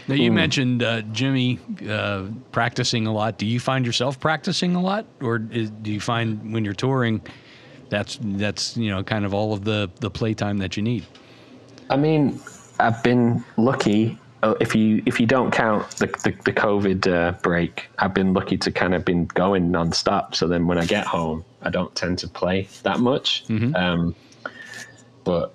Speaker 2: Now you mentioned uh, Jimmy uh, practicing a lot. Do you find yourself practicing a lot, or is, do you find when you're touring, that's that's you know kind of all of the the playtime that you need?
Speaker 4: I mean, I've been lucky. uh, If you if you don't count the the, the COVID uh, break, I've been lucky to kind of been going nonstop. So then when I get home, I don't tend to play that much. Um, but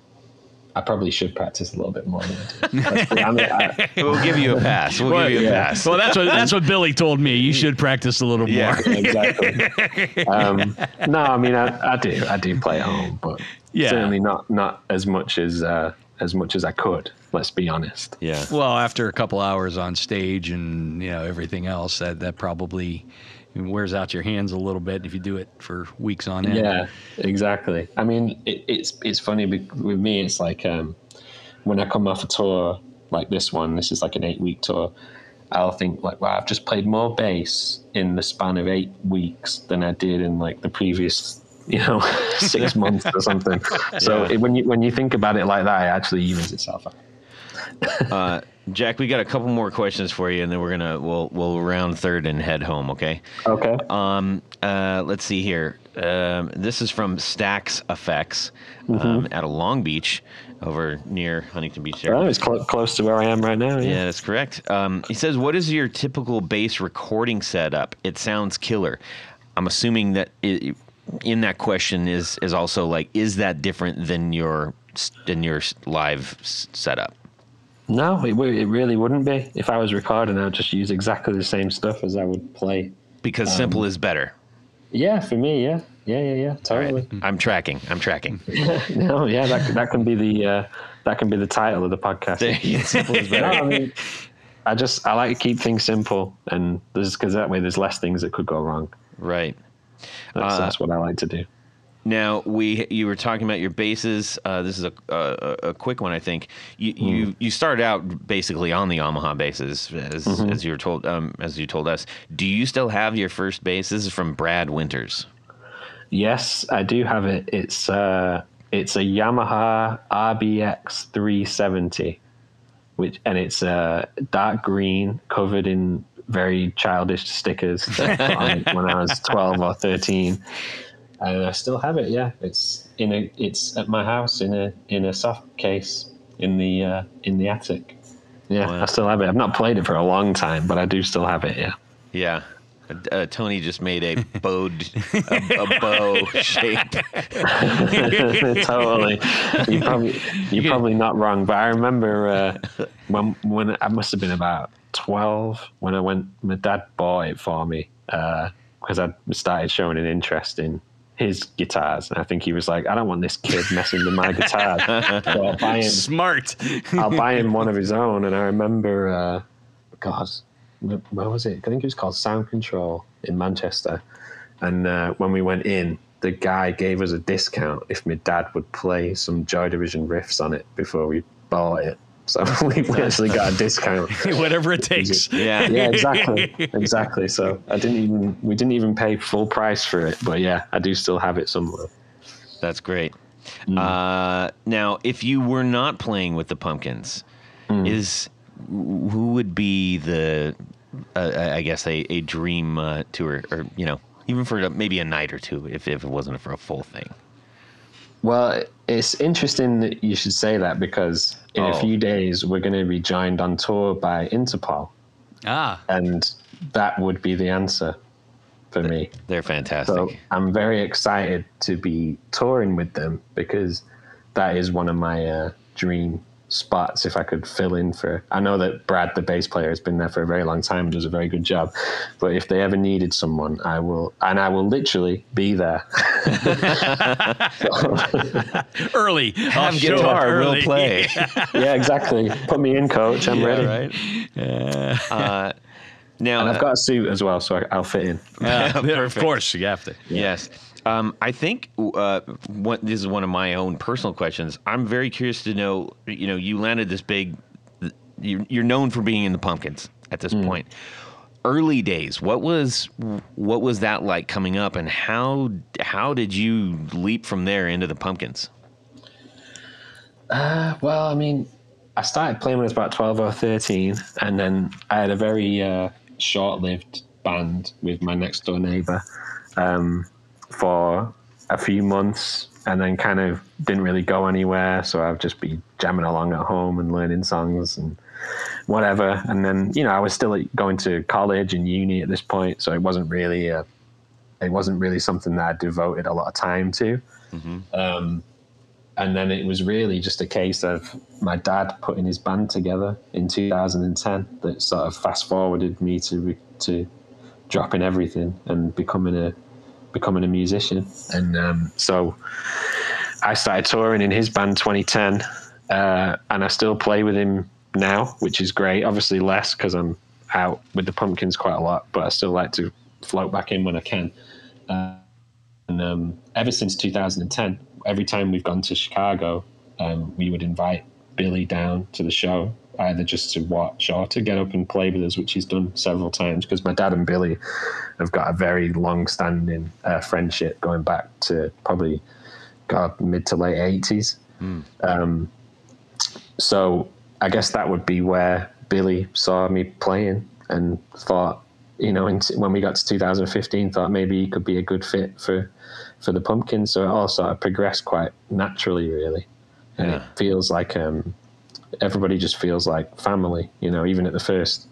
Speaker 4: I probably should practice a little bit more. Than I do. [laughs] Let's be- I mean, I-
Speaker 3: We'll give you a pass. We'll give you a
Speaker 4: yeah.
Speaker 3: pass.
Speaker 2: Well, that's what that's what Billy told me. You should practice a little
Speaker 3: Yeah.
Speaker 2: more. [laughs]
Speaker 4: exactly. [laughs] Um, no, I mean I, I do I do play at home, but
Speaker 2: Yeah.
Speaker 4: certainly not not as much as uh, as much as I could. Let's be honest.
Speaker 3: Yeah.
Speaker 2: Well, after a couple hours on stage and you know everything else, that that probably wears out your hands a little bit if you do it for weeks on end.
Speaker 4: Yeah, exactly. I mean, it, it's it's funny with me. It's like um, when I come off a tour like this one. This is like an eight week tour. I'll think like, wow, I've just played more bass in the span of eight weeks than I did in like the previous, you know, [laughs] six [laughs] months or something. So
Speaker 3: Yeah.
Speaker 4: it, when you when you think about it like that, it actually evens itself out.
Speaker 3: Uh, Jack, we got a couple more questions for you, and then we're gonna we'll we'll round third and head home. Okay.
Speaker 4: Okay.
Speaker 3: Um, uh, let's see here. Um, this is from Stacks Effects um, out of Long Beach, over near Huntington Beach. There.
Speaker 4: well, it's cl- close to where I am right now. Yeah.
Speaker 3: Yeah, that's correct. Um, he says, "What is your typical bass recording setup? It sounds killer." I'm assuming that i in that question is is also like, is that different than your than your live s- setup?
Speaker 4: No, it, w- it really wouldn't be. If I was recording, I'd just use exactly the same stuff as I would play
Speaker 3: Because simple is better.
Speaker 4: Yeah, for me, yeah, yeah, yeah, yeah,
Speaker 3: All
Speaker 4: totally.
Speaker 3: right. I'm tracking. I'm tracking. [laughs]
Speaker 4: no, yeah, that that can be the uh, that can be the title of the podcast.
Speaker 3: Simple [laughs]
Speaker 4: no,
Speaker 3: better.
Speaker 4: I mean, I just I like to keep things simple, and there's because that way there's less things that could go wrong.
Speaker 3: Right.
Speaker 4: That's,
Speaker 3: Uh,
Speaker 4: that's what I like to do.
Speaker 3: Now we you were talking about your bases. Uh, this is a, a a quick one, I think. You you you started out basically on the Yamaha bases, as as you were told um, as you told us. Do you still have your first? This is from Brad Winters.
Speaker 4: Yes, I do have it. It's uh, it's a Yamaha RBX 370, which and it's uh, dark green, covered in very childish stickers that I got on it when I was 12 or 13, and I still have it. Yeah, it's in a it's at my house in a in a soft case in the uh, in the attic. Yeah,
Speaker 3: Wow.
Speaker 4: I still have it. I've not played it for a long time, but I do still have it. Yeah.
Speaker 3: Yeah. Uh, Tony just made a bowed a, a bow [laughs] shape. [laughs]
Speaker 4: totally. You probably you're probably not wrong, but I remember uh, when when I must have been about twelve when I went. My dad bought it for me because I started showing an interest in his guitars, and I think he was like, "I don't want this kid messing with my guitar, [laughs] so I'll buy him
Speaker 2: Smart.
Speaker 4: I'll buy him one of his [laughs] own." And I remember, uh, God, where where was it? I think it was called Sound Control in Manchester. And uh, when we went in, the guy gave us a discount if my dad would play some Joy Division riffs on it before we bought it. So [laughs] we, we actually got a discount. [laughs]
Speaker 2: Whatever it takes.
Speaker 3: Yeah.
Speaker 4: Yeah, [laughs] exactly, exactly. So I didn't even we didn't even pay full price for it, but yeah, I do still have it somewhere.
Speaker 3: That's great. Uh, now, if you were not playing with the Pumpkins, is who would be the, uh, I guess, a, a dream uh, tour, or you know, even for maybe a night or two, if if it wasn't for a full thing.
Speaker 4: Well, it's interesting that you should say that because in
Speaker 3: Oh.
Speaker 4: a few days we're going to be joined on tour by Interpol,
Speaker 2: Ah,
Speaker 4: and that would be the answer for me.
Speaker 3: They're fantastic.
Speaker 4: So I'm very excited to be touring with them because that is one of my uh, dream spots. If I could fill in for, I know that Brad, the bass player, has been there for a very long time, and does a very good job. But if they ever needed someone, I will, and I will literally be there. [laughs]
Speaker 2: early. I'll
Speaker 3: Have
Speaker 2: show up
Speaker 3: guitar, we'll play. [laughs]
Speaker 4: yeah, exactly. Put me in, coach. I'm ready.
Speaker 3: right. Uh, now,
Speaker 4: And I've got a suit as well, so I, I'll fit in.
Speaker 2: Yeah, [laughs] of course, you have to.
Speaker 3: Yes. Um, I think uh, what this is one of my own personal questions. I'm very curious to know. You know, you landed this big. You, you're known for being in the Pumpkins at this point. Early days, what was what was that like coming up, and how how did you leap from there into the Pumpkins?
Speaker 4: Uh, well, I mean, I started playing when I was about 12 or 13, and then I had a very uh, short lived band with my next door neighbor um, for a few months, and then kind of didn't really go anywhere. So I'd just be jamming along at home and learning songs and whatever. And then, you know, I was still going to college and uni at this point, so it wasn't really a, it wasn't really something that I devoted a lot of time to. Um, and then it was really just a case of my dad putting his band together in 2010 that sort of fast forwarded me to to dropping everything and becoming a becoming a musician. And um, so I started touring in his band 2010, uh, and I still play with him now, which is great. Obviously less because I'm out with the Pumpkins quite a lot, but I still like to float back in when I can. Uh, and um, ever since 2010, every time we've gone to Chicago, um, we would invite Billy down to the show, either just to watch or to get up and play with us, which he's done several times. Because my dad and Billy have got a very long-standing uh, friendship going back to probably God mid to late 80s. Um, so I guess that would be where Billy saw me playing and thought, you know, in, when we got to 2015, thought maybe he could be a good fit for for the Pumpkins. So it all sort of progressed quite naturally, really, and
Speaker 3: Yeah.
Speaker 4: it feels like um, everybody just feels like family. You know, even at the first,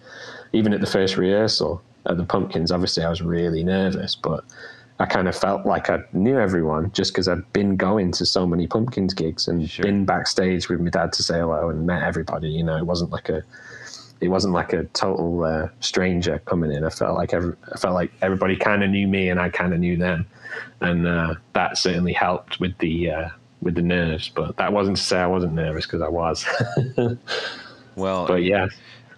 Speaker 4: even at the first rehearsal at the Pumpkins, obviously I was really nervous, but I kind of felt like I knew everyone just because I'd been going to so many Pumpkins gigs and
Speaker 3: Sure.
Speaker 4: been backstage with my dad to say hello and met everybody. You know, it wasn't like a, it wasn't like a total uh, stranger coming in. I felt like every, I felt like everybody kind of knew me and I kind of knew them, and uh, that certainly helped with the uh, with the nerves. But that wasn't to say I wasn't nervous because I was. [laughs]
Speaker 3: Well,
Speaker 4: but yeah,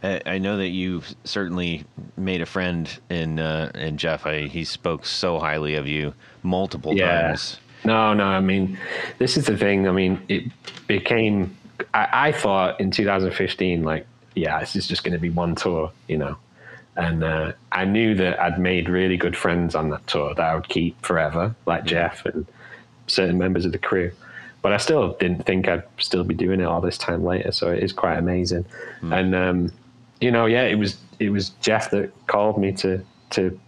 Speaker 3: I I know that you've certainly made a friend in uh, in Jeff. I, he spoke so highly of you multiple
Speaker 4: Yeah.
Speaker 3: times.
Speaker 4: No, no. I mean, this is the thing. I mean, it became. I, I thought in 2015, like, yeah, this is just going to be one tour, you know. And uh, I knew that I'd made really good friends on that tour that I would keep forever, like Jeff and certain members of the crew. But I still didn't think I'd still be doing it all this time later. So it is quite amazing. And um, you know, yeah, it was it was Jeff that called me to to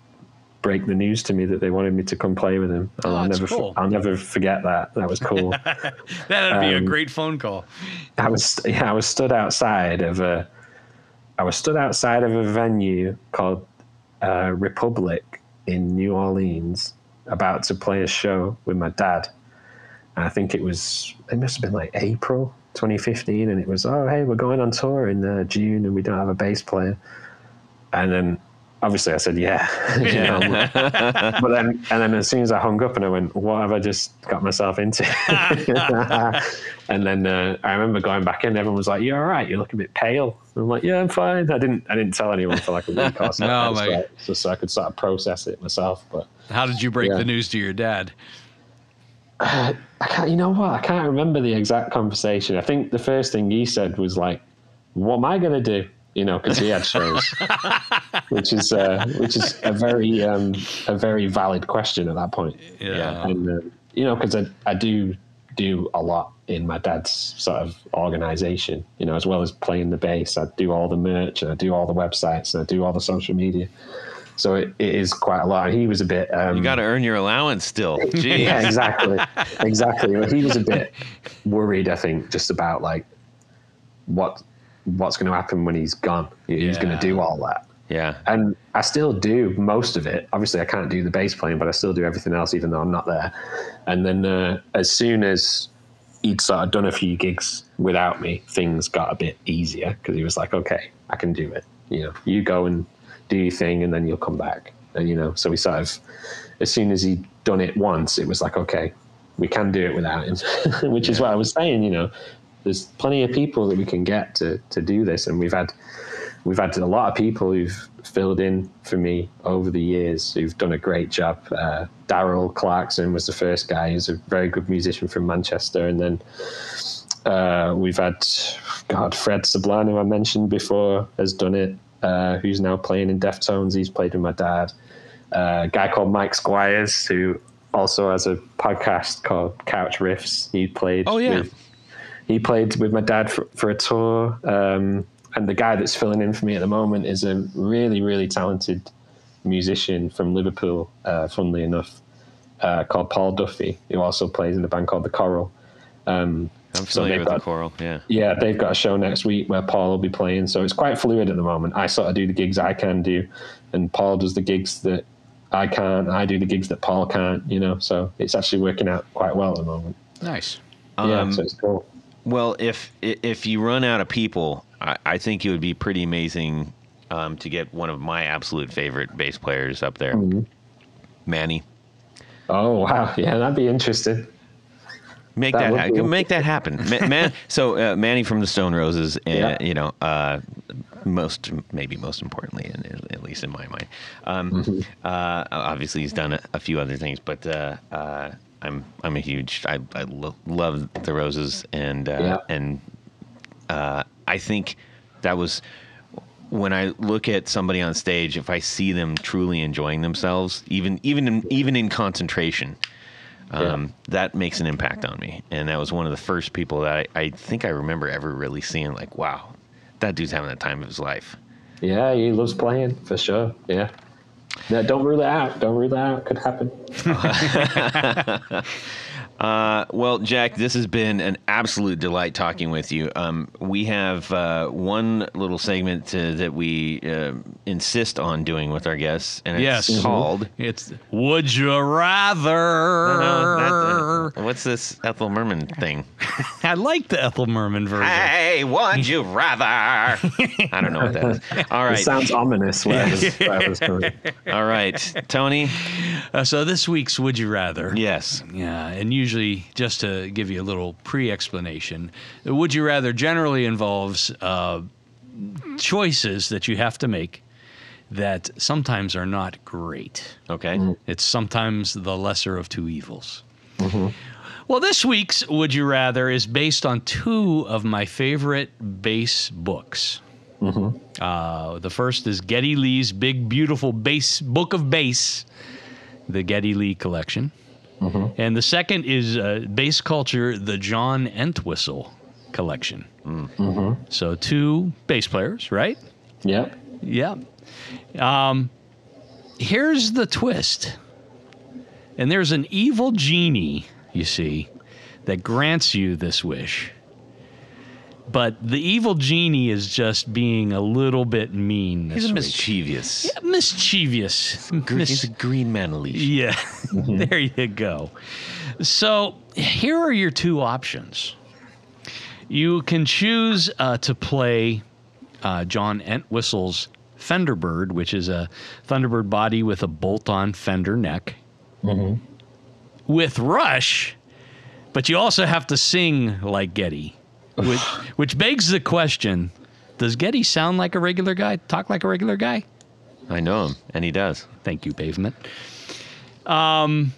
Speaker 4: break the news to me that they wanted me to come play with him.
Speaker 2: Oh,
Speaker 4: I'll never
Speaker 2: cool.
Speaker 4: I'll never forget that. That was cool. [laughs]
Speaker 2: That'd be a
Speaker 4: Um,
Speaker 2: great phone call.
Speaker 4: I was yeah, I was stood outside of a I was stood outside of a venue called uh, Republic in New Orleans, about to play a show with my dad. I think it was it must have been like April 2015, and it was oh hey we're going on tour in uh, June and we don't have a bass player. And then obviously I said yeah, [laughs] know, but then and then as soon as I hung up and I went what have I just got myself into? [laughs] and then uh, I remember going back in. Everyone was like, "You're all right. You look a bit pale." And I'm like, "Yeah, I'm fine." I didn't. I didn't tell anyone for like a week or [laughs] so.
Speaker 2: No,
Speaker 4: just, like, so, so I could sort of process it myself. But
Speaker 2: How did you break
Speaker 4: Yeah.
Speaker 2: the news to your dad? [sighs]
Speaker 4: I can't. You know what? I can't remember the exact conversation. I think the first thing he said was like, "What am I going to do?" You know, because he had shows, [laughs] which is uh, which is a very um, a very valid question at that point.
Speaker 3: Yeah.
Speaker 4: and uh, you know because I, I do do a lot in my dad's sort of organization you know as well as playing the bass i do all the merch and i do all the websites and i do all the social media so it, it is quite a lot and he was a bit um,
Speaker 3: You got to earn your allowance still. [laughs]
Speaker 4: Yeah exactly exactly he was a bit [laughs] worried i think just about like what what's going to happen when he's gone he's going to do all that
Speaker 3: Yeah.
Speaker 4: and I still do most of it. Obviously, I can't do the bass playing, but I still do everything else, even though I'm not there. And then uh, as soon as he'd sort of done a few gigs without me, things got a bit easier because he was like, "Okay, I can do it. You know, you go and do your thing, and then you'll come back." And you know, so we sort of, as soon as he'd done it once, it was like, "Okay, we can do it without him," [laughs] which is what I was saying. You know, there's plenty of people that we can get to to do this, and we've had we've had a lot of people who've filled in for me over the years who've done a great job. Uh, Daryl Clarkson was the first guy. He's a very good musician from Manchester, and then uh, we've had God Fred Sablan, who I mentioned before, has done it. Uh, who's now playing in Deftones? He's played with my dad. Uh, a guy called Mike Squires, who also has a podcast called Couch Riffs. He played.
Speaker 3: Oh, yeah.
Speaker 4: with- he played with my dad for, for a tour. Um, and the guy that's filling in for me at the moment is a really, really talented musician from Liverpool, uh, funnily enough, uh, called Paul Duffy, who also plays in a band called The Coral. Um,
Speaker 3: I'm
Speaker 4: so
Speaker 3: familiar
Speaker 4: they've
Speaker 3: with the
Speaker 4: got-
Speaker 3: Coral. Yeah.
Speaker 4: yeah, they've got a show next week where Paul will be playing. So it's quite fluid at the moment. I sort of do the gigs I can do, and Paul does the gigs that I can't. I do the gigs that Paul can't, you know. So it's actually working out quite well at the moment.
Speaker 2: Nice.
Speaker 4: yeah,
Speaker 3: Um,
Speaker 4: so it's cool.
Speaker 3: Well, if if you run out of people, I, I think it would be pretty amazing um, to get one of my absolute favorite bass players up there,
Speaker 4: Mm-hmm.
Speaker 3: Mani.
Speaker 4: Oh, wow. Yeah, that'd be interesting.
Speaker 3: Make
Speaker 4: That
Speaker 3: that, ha- [laughs] make that happen, Ma- man. So uh, Mani from the Stone Roses, uh,
Speaker 4: Yeah.
Speaker 3: you know, uh, most maybe most importantly, in, at least in my mind, um,
Speaker 4: Mm-hmm.
Speaker 3: uh, obviously he's done a, a few other things, but uh, uh, I'm I'm a huge I, I lo- love the Roses and uh,
Speaker 4: Yeah.
Speaker 3: and uh, I think that was when I look at somebody on stage, if I see them truly enjoying themselves, even even in, even in concentration, um, that makes an impact on me. And that was one of the first people that I, I think I remember ever really seeing like, wow, that dude's having the time of his life.
Speaker 4: Yeah, he loves playing for sure. Yeah. No, don't rule it out. Don't rule it out. Could happen. [laughs] [laughs]
Speaker 3: Uh, well, Jack, this has been an absolute delight talking with you. Um, we have uh, one little segment to, that we uh, insist on doing with our guests, and it's
Speaker 2: Yes.
Speaker 3: called.
Speaker 2: It's Would You Rather?
Speaker 3: No, no, not the- what's this Ethel Merman thing? [laughs]
Speaker 2: I like the Ethel Merman version.
Speaker 3: hey, would you [laughs] rather? I don't know what that is. All
Speaker 4: It
Speaker 3: right,
Speaker 4: sounds ominous. Whatever's, whatever's coming.
Speaker 3: all right, Tony.
Speaker 2: Uh, so this week's Would You Rather?
Speaker 3: Yes.
Speaker 2: Yeah, and usually, just to give you a little pre explanation, the Would You Rather generally involves uh, choices that you have to make that sometimes are not great.
Speaker 3: Okay.
Speaker 2: It's sometimes the lesser of two evils. Well, this week's Would You Rather is based on two of my favorite bass books. Uh, the first is Geddy Lee's Big Beautiful Bass Book of Bass, the Geddy Lee collection. And the second is uh, Bass Culture, the John Entwistle collection. So two bass players, right?
Speaker 4: Yep.
Speaker 2: Yep. Um, here's the twist. And there's an evil genie, you see, that grants you this wish. But the evil genie is just being a little bit mean
Speaker 3: He's
Speaker 2: week.
Speaker 3: mischievous.
Speaker 2: Yeah, mischievous.
Speaker 3: Gr-
Speaker 2: Mis-
Speaker 3: He's a green man leash.
Speaker 2: yeah, [laughs] there you go. So here are your two options. You can choose uh, to play uh, John Entwistle's Fenderbird, which is a Thunderbird body with a bolt-on fender neck, with Rush, but you also have to sing like Geddy, which, which begs the question: Does Geddy sound like a regular guy? Talk like a regular guy?
Speaker 3: I know him, and he does.
Speaker 2: Thank you, Pavement. Um,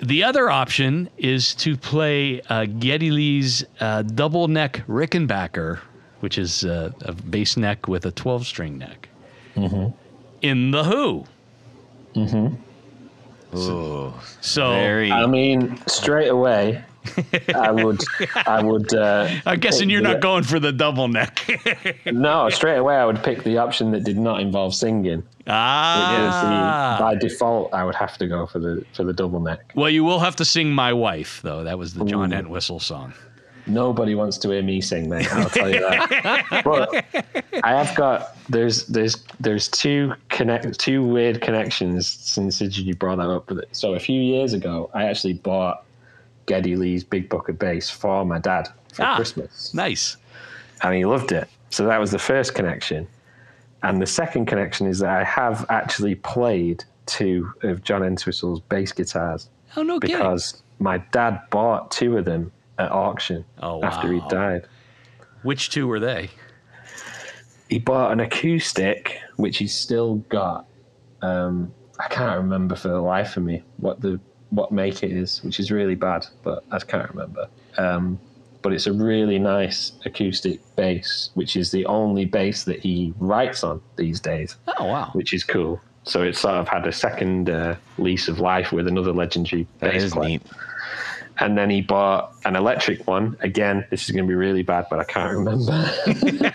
Speaker 2: the other option is to play uh, Geddy Lee's uh, double neck Rickenbacker, which is uh, a bass neck with a 12 string neck. In The Who. Mm-hmm.
Speaker 3: Oh,
Speaker 2: So
Speaker 3: very.
Speaker 4: I mean, straight away, I would, I would. Uh, [laughs]
Speaker 2: I'm guessing you're
Speaker 4: the-
Speaker 2: not going for the double neck. [laughs]
Speaker 4: No, straight away, I would pick the option that did not involve singing. Was the-
Speaker 2: ah.
Speaker 4: by default, I would have to go for the for the double neck.
Speaker 2: Well, you will have to sing My Wife, though. That was the John
Speaker 4: Ooh.
Speaker 2: Entwistle song.
Speaker 4: Nobody wants to hear me sing, mate. I'll tell you that. [laughs] but I have got there's there's there's two connect two weird connections since you brought that up. So a few years ago, I actually bought Geddy Lee's Big Book of Bass for my dad for
Speaker 2: Ah.
Speaker 4: Christmas,
Speaker 2: Nice.
Speaker 4: and he loved it. So that was the first connection, and the second connection is that I have actually played two of John Entwistle's bass guitars
Speaker 2: Oh, no kidding.
Speaker 4: because my dad bought two of them at auction
Speaker 2: Oh,
Speaker 4: after he
Speaker 2: wow.
Speaker 4: died.
Speaker 2: Which two were they?
Speaker 4: He bought an acoustic, which he's still got. Um, I can't remember for the life of me what the what make it is, which is really bad, but I can't remember. Um, but it's a really nice acoustic bass, which is the only bass that he writes on these days,
Speaker 2: Oh, wow.
Speaker 4: which is cool. So it's sort of had a second uh, lease of life with another legendary
Speaker 3: that
Speaker 4: bass
Speaker 3: is
Speaker 4: player.
Speaker 3: neat.
Speaker 4: And then he bought an electric one. Again, this is going to be really bad, but I can't remember. [laughs]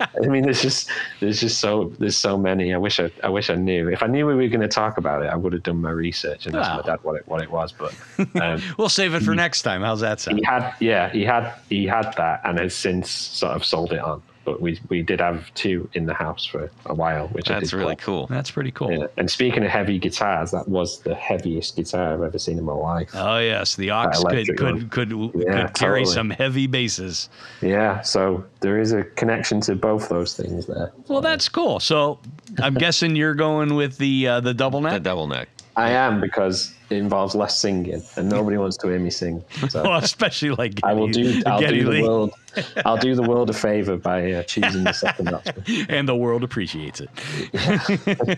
Speaker 4: I mean, there's just there's just so there's so many. I wish I I wish I knew. If I knew we were going to talk about it, I would have done my research and asked
Speaker 2: Wow.
Speaker 4: my dad what it what it was. But [laughs] um,
Speaker 2: We'll save it for next time. How's that sound?
Speaker 4: he had yeah he had he had that and has since sort of sold it on. But we we did have two in the house for a while, which I
Speaker 3: That's
Speaker 4: did
Speaker 3: really
Speaker 4: collect.
Speaker 3: cool.
Speaker 2: That's pretty cool.
Speaker 4: Yeah. And speaking of heavy guitars, that was the heaviest guitar I've ever seen in my life.
Speaker 2: Oh yes, the ox could
Speaker 4: electric
Speaker 2: could could,
Speaker 4: Yeah,
Speaker 2: could carry
Speaker 4: totally.
Speaker 2: some heavy basses.
Speaker 4: Yeah, so there is a connection to both those things there.
Speaker 2: Well, that's cool. So I'm guessing you're going with the uh, the double neck.
Speaker 3: The double neck.
Speaker 4: I am because it involves less singing, and nobody wants to hear me sing. So [laughs]
Speaker 2: Well, especially like
Speaker 4: I will do. I'll
Speaker 2: Geddy
Speaker 4: do the
Speaker 2: Lee.
Speaker 4: world. [laughs] I'll do the world a favor by uh, choosing the second [laughs] option.
Speaker 2: and the world appreciates it.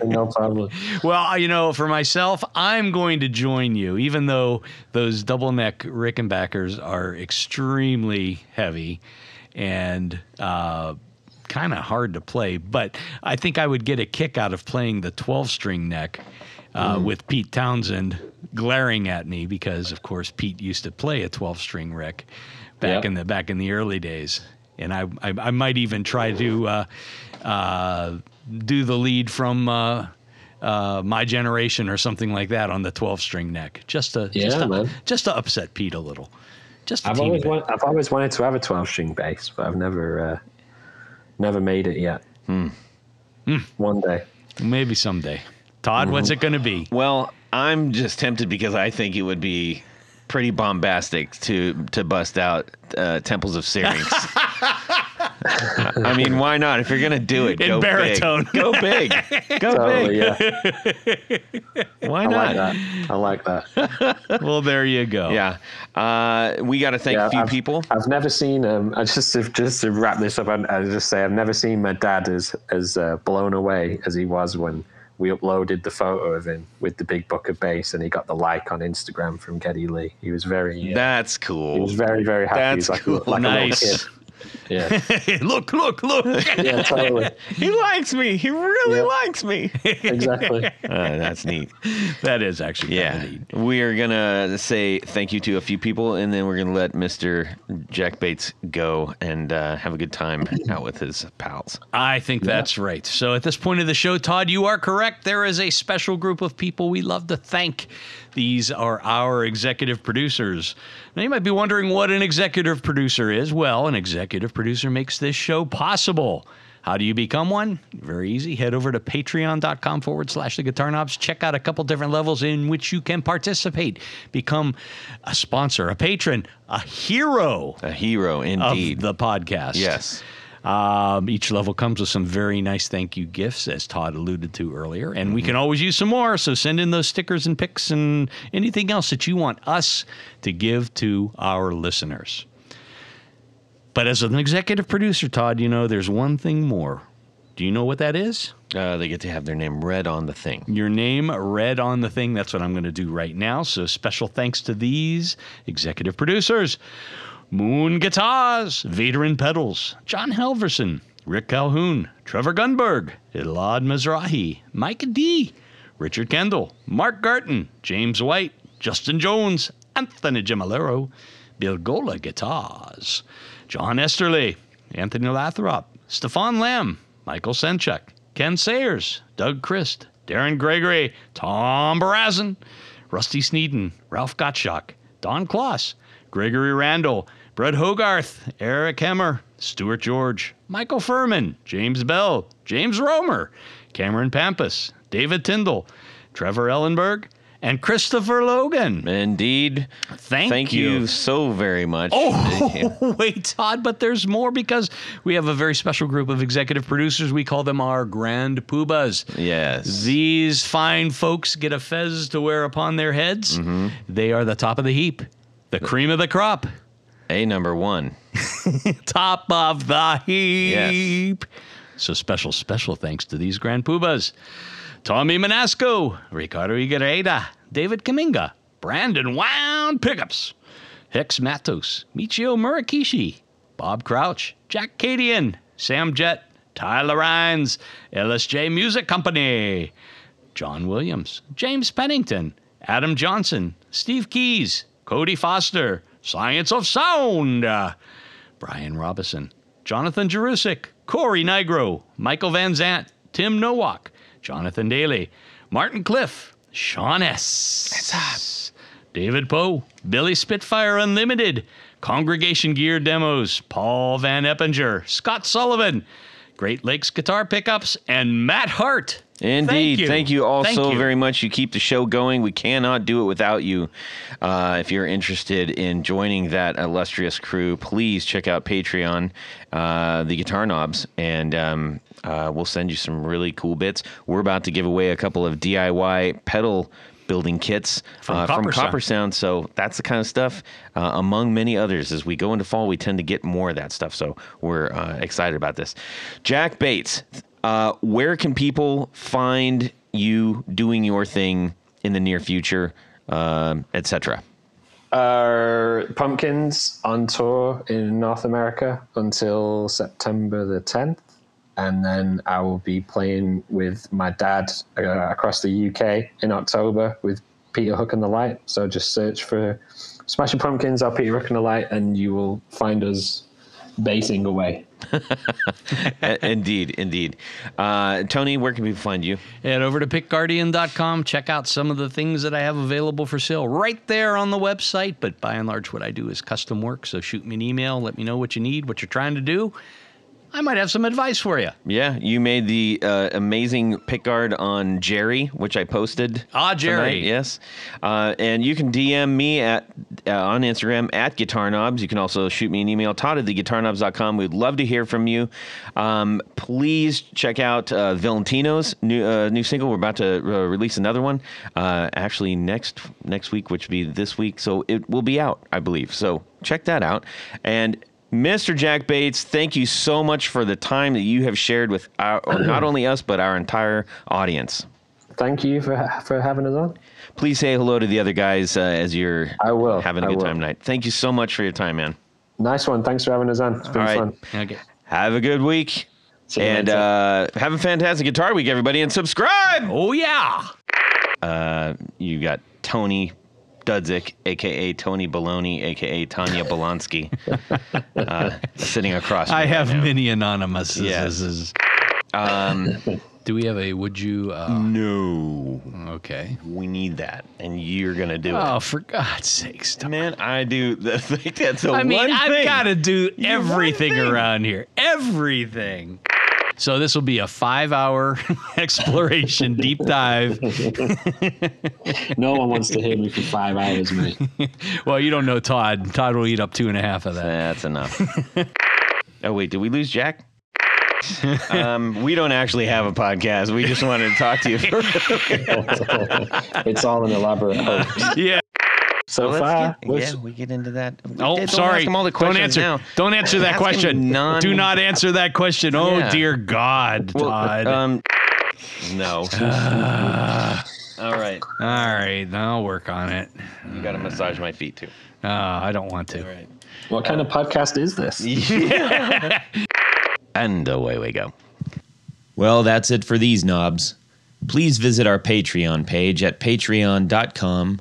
Speaker 2: [laughs]
Speaker 4: no problem.
Speaker 2: Well, you know, for myself, I'm going to join you, even though those double neck Rickenbackers are extremely heavy and uh, kind of hard to play. But I think I would get a kick out of playing the 12 string neck uh, with Pete Townshend glaring at me because, of course, Pete used to play a 12 string Rick back
Speaker 4: Yep.
Speaker 2: in the back in the early days. And I, I, I might even try to uh, uh, do the lead from uh, uh, my generation or something like that on the 12 string neck, just to just to,
Speaker 4: man.
Speaker 2: just to upset Pete a little. Just a
Speaker 4: I've always
Speaker 2: bit.
Speaker 4: want, I've always wanted to have a twelve string bass, but I've never uh, never made it yet.
Speaker 2: Hmm.
Speaker 4: One day.
Speaker 2: Maybe someday. Todd, what's it going to be?
Speaker 3: Well, I'm just tempted because I think it would be pretty bombastic to to bust out uh, Temples of Syrinx. [laughs] I mean, why not? If you're gonna do it,
Speaker 2: In
Speaker 3: go
Speaker 2: baritone.
Speaker 3: big. Go big. Go
Speaker 4: Totally,
Speaker 3: big.
Speaker 4: yeah.
Speaker 3: Why
Speaker 4: I
Speaker 3: not?
Speaker 4: like that. I like that. [laughs]
Speaker 2: Well, there you go.
Speaker 3: Yeah. Uh, we got to thank
Speaker 4: Yeah,
Speaker 3: a few
Speaker 4: I've,
Speaker 3: people.
Speaker 4: I've never seen. Um, I [laughs] just to, just to wrap this up, I, I just say I've never seen my dad as as uh, blown away as he was when we uploaded the photo of him with the big book of bass, and he got the like on Instagram from Geddy Lee. He was very. Uh,
Speaker 3: cool.
Speaker 4: he was very very happy.
Speaker 3: That's
Speaker 4: like,
Speaker 3: cool.
Speaker 4: a, like
Speaker 2: Nice.
Speaker 4: A little kid. Yeah, [laughs]
Speaker 2: look, look, look.
Speaker 4: yeah, totally, [laughs]
Speaker 3: He likes me. He really
Speaker 4: Yeah.
Speaker 3: likes me. [laughs]
Speaker 4: exactly.
Speaker 3: Uh, that's neat.
Speaker 2: that is actually
Speaker 3: Yeah.
Speaker 2: neat.
Speaker 3: We are going to say thank you to a few people, and then we're going to let Mr. Jack Bates go and uh, have a good time out with his pals.
Speaker 2: I think that's right. So at this point of the show, Todd, you are correct. There is a special group of people we love to thank. These are our executive producers. Now, you might be wondering what an executive producer is. Well, an executive producer makes this show possible. How do you become one? Very easy. Head over to patreon.com forward slash the guitar knobs. Check out a couple different levels in which you can participate. Become a sponsor, a patron, a hero
Speaker 3: A hero,
Speaker 2: of
Speaker 3: indeed.
Speaker 2: the podcast.
Speaker 3: yes.
Speaker 2: Um, each level comes with some very nice thank you gifts, as Todd alluded to earlier. And we can always use some more. So send in those stickers and pics and anything else that you want us to give to our listeners. But as an executive producer, Todd, you know, there's one thing more. Do you know what that is?
Speaker 3: Uh, they get to have their name read on the thing.
Speaker 2: Your name read on the thing. That's what I'm going to do right now. So special thanks to these executive producers Moon Guitars, Veteran Pedals, John Helverson, Rick Calhoun, Trevor Gunberg, Elad Mizrahi, Mike D, Richard Kendall, Mark Garton, James White, Justin Jones, Anthony Gemalero, Bill Gola Guitars, John Esterly, Anthony Lathrop, Stefan Lamb, Michael Senchuk, Ken Sayers, Doug Christ, Darren Gregory, Tom Barazin, Rusty Sneeden, Ralph Gottschalk, Don Kloss, Gregory Randall, Brett Hogarth, Eric Hemmer, Stuart George, Michael Furman, James Bell, James Romer, Cameron Pampas, David Tyndall, Trevor Ellenberg, and Christopher Logan.
Speaker 3: Indeed.
Speaker 2: Thank,
Speaker 3: Thank you. so very much.
Speaker 2: Oh, [laughs] [laughs] wait, Todd, but there's more because we have a very special group of executive producers. We call them our Grand Poobahs.
Speaker 3: yes.
Speaker 2: These fine folks get a fez to wear upon their heads.
Speaker 3: Mm-hmm.
Speaker 2: They are the top of the heap, the cream of the crop,
Speaker 3: A number one. [laughs]
Speaker 2: top of the heap. Yes. So special, special thanks to these Grand Poobahs. Tommy Manasco, Ricardo Iguereda, David Kaminga, Brandon Wound Pickups, Hex Matos, Michio Murakishi, Bob Crouch, Jack Cadian, Sam Jett, Tyler Rhines, LSJ Music Company, John Williams, James Pennington, Adam Johnson, Steve Keys, Cody Foster, Science of Sound, uh, Brian Robison, Jonathan Jerusik, Corey Nigro, Michael Van Zant, Tim Nowak, Jonathan Daly, Martin Cliff, Sean S. David Poe, Billy Spitfire Unlimited, Congregation Gear Demos, Paul Van Eppinger, Scott Sullivan, Great Lakes Guitar Pickups, and Matt Hart.
Speaker 3: Indeed. Thank you, all
Speaker 2: Thank
Speaker 3: so
Speaker 2: you.
Speaker 3: very much. You keep the show going. We cannot do it without you. Uh, if you're interested in joining that illustrious crew, please check out Patreon, uh, the Guitar Knobs, and um, uh, we'll send you some really cool bits. We're about to give away a couple of DIY pedal building kits
Speaker 2: From
Speaker 3: uh, from
Speaker 2: Copper Sound.
Speaker 3: Copper Sound. So that's the kind of stuff, uh, among many others. As we go into fall, we tend to get more of that stuff. So we're uh, excited about this. Jack Bates, uh, where can people find you doing your thing in the near future, um, etc.?
Speaker 4: Uh, Pumpkins on tour in North America until September the 10th. And then I will be playing with my dad uh, across the UK in October with Peter Hook and the Light. So just search for Smashing Pumpkins or Peter Hook and the Light, and you will find us basing away. [laughs]
Speaker 3: indeed, indeed. Uh, Tony, where can people find you?
Speaker 2: Head over to pickguardian.com. Check out some of the things that I have available for sale right there on the website. But by and large, what I do is custom work. So shoot me an email. Let me know what you need, what you're trying to do. I might have some advice for you.
Speaker 3: Yeah, you made the uh, amazing pickguard on Jerry, which I posted.
Speaker 2: Ah, Jerry.
Speaker 3: tonight, yes. Uh, and you can DM me at uh, on Instagram at Guitar Knobs. You can also shoot me an email, Todd at theguitarknobs.com. We'd love to hear from you. Um, please check out uh, Valentino's new uh, new single. We're about to uh, release another one, uh, actually next next week, which will be this week. So it will be out, I believe. So check that out. And Mr. Jack Bates, thank you so much for the time that you have shared with our, or not only us, but our entire audience.
Speaker 4: Thank you for for having us on.
Speaker 3: Please say hello to the other guys uh, as you're
Speaker 4: I will.
Speaker 3: having a
Speaker 4: I
Speaker 3: good
Speaker 4: will.
Speaker 3: time tonight. Thank you so much for your time, man.
Speaker 4: Nice one. Thanks for having us on. It's been
Speaker 3: All right.
Speaker 4: fun.
Speaker 2: Okay.
Speaker 3: Have a good week.
Speaker 4: See you
Speaker 3: And uh, have a fantastic guitar week, everybody, and subscribe.
Speaker 2: Oh, yeah.
Speaker 3: Uh, you got Tony Dudzik, aka Tony Baloney, aka Tanya Bolonsky, [laughs] uh, sitting across. from
Speaker 2: I have
Speaker 3: right
Speaker 2: many anonymous.
Speaker 3: Yes. Um,
Speaker 2: Do we have a would you? Uh,
Speaker 3: no,
Speaker 2: okay.
Speaker 3: we need that, and you're gonna do
Speaker 2: Oh,
Speaker 3: it.
Speaker 2: Oh, for God's sake, stop.
Speaker 3: Man, I do. I think that's the
Speaker 2: I mean,
Speaker 3: one
Speaker 2: I've got to do everything around here. Everything. So this will be a five-hour [laughs] exploration, deep dive. [laughs]
Speaker 4: no one wants to hear me for five hours, mate. [laughs]
Speaker 2: Well, you don't know Todd. Todd will eat up two and a half of that.
Speaker 3: That's enough. oh wait, did we lose Jack? um, we don't actually have a podcast. We just wanted to talk to you. For,
Speaker 4: it's all an elaborate hoax.
Speaker 2: Yeah.
Speaker 4: So
Speaker 3: Let's
Speaker 4: far,
Speaker 3: get-
Speaker 4: we're-
Speaker 3: yeah, we get into that.
Speaker 2: Oh,
Speaker 3: Don't
Speaker 2: sorry.
Speaker 3: Ask all the
Speaker 2: don't
Speaker 3: questions
Speaker 2: answer.
Speaker 3: now.
Speaker 2: Don't answer that question.
Speaker 3: non-
Speaker 2: Do not answer that question. Oh
Speaker 3: Yeah.
Speaker 2: dear God,
Speaker 3: Well,
Speaker 2: Todd.
Speaker 3: um, no. [sighs] all right.
Speaker 2: All right, I'll work on it.
Speaker 3: You got to massage my feet too.
Speaker 2: Uh, I don't want to.
Speaker 3: All right.
Speaker 4: what kind of podcast is this? [laughs]
Speaker 3: And away we go.
Speaker 1: Well, that's it for these knobs. Please visit our Patreon page at patreon.com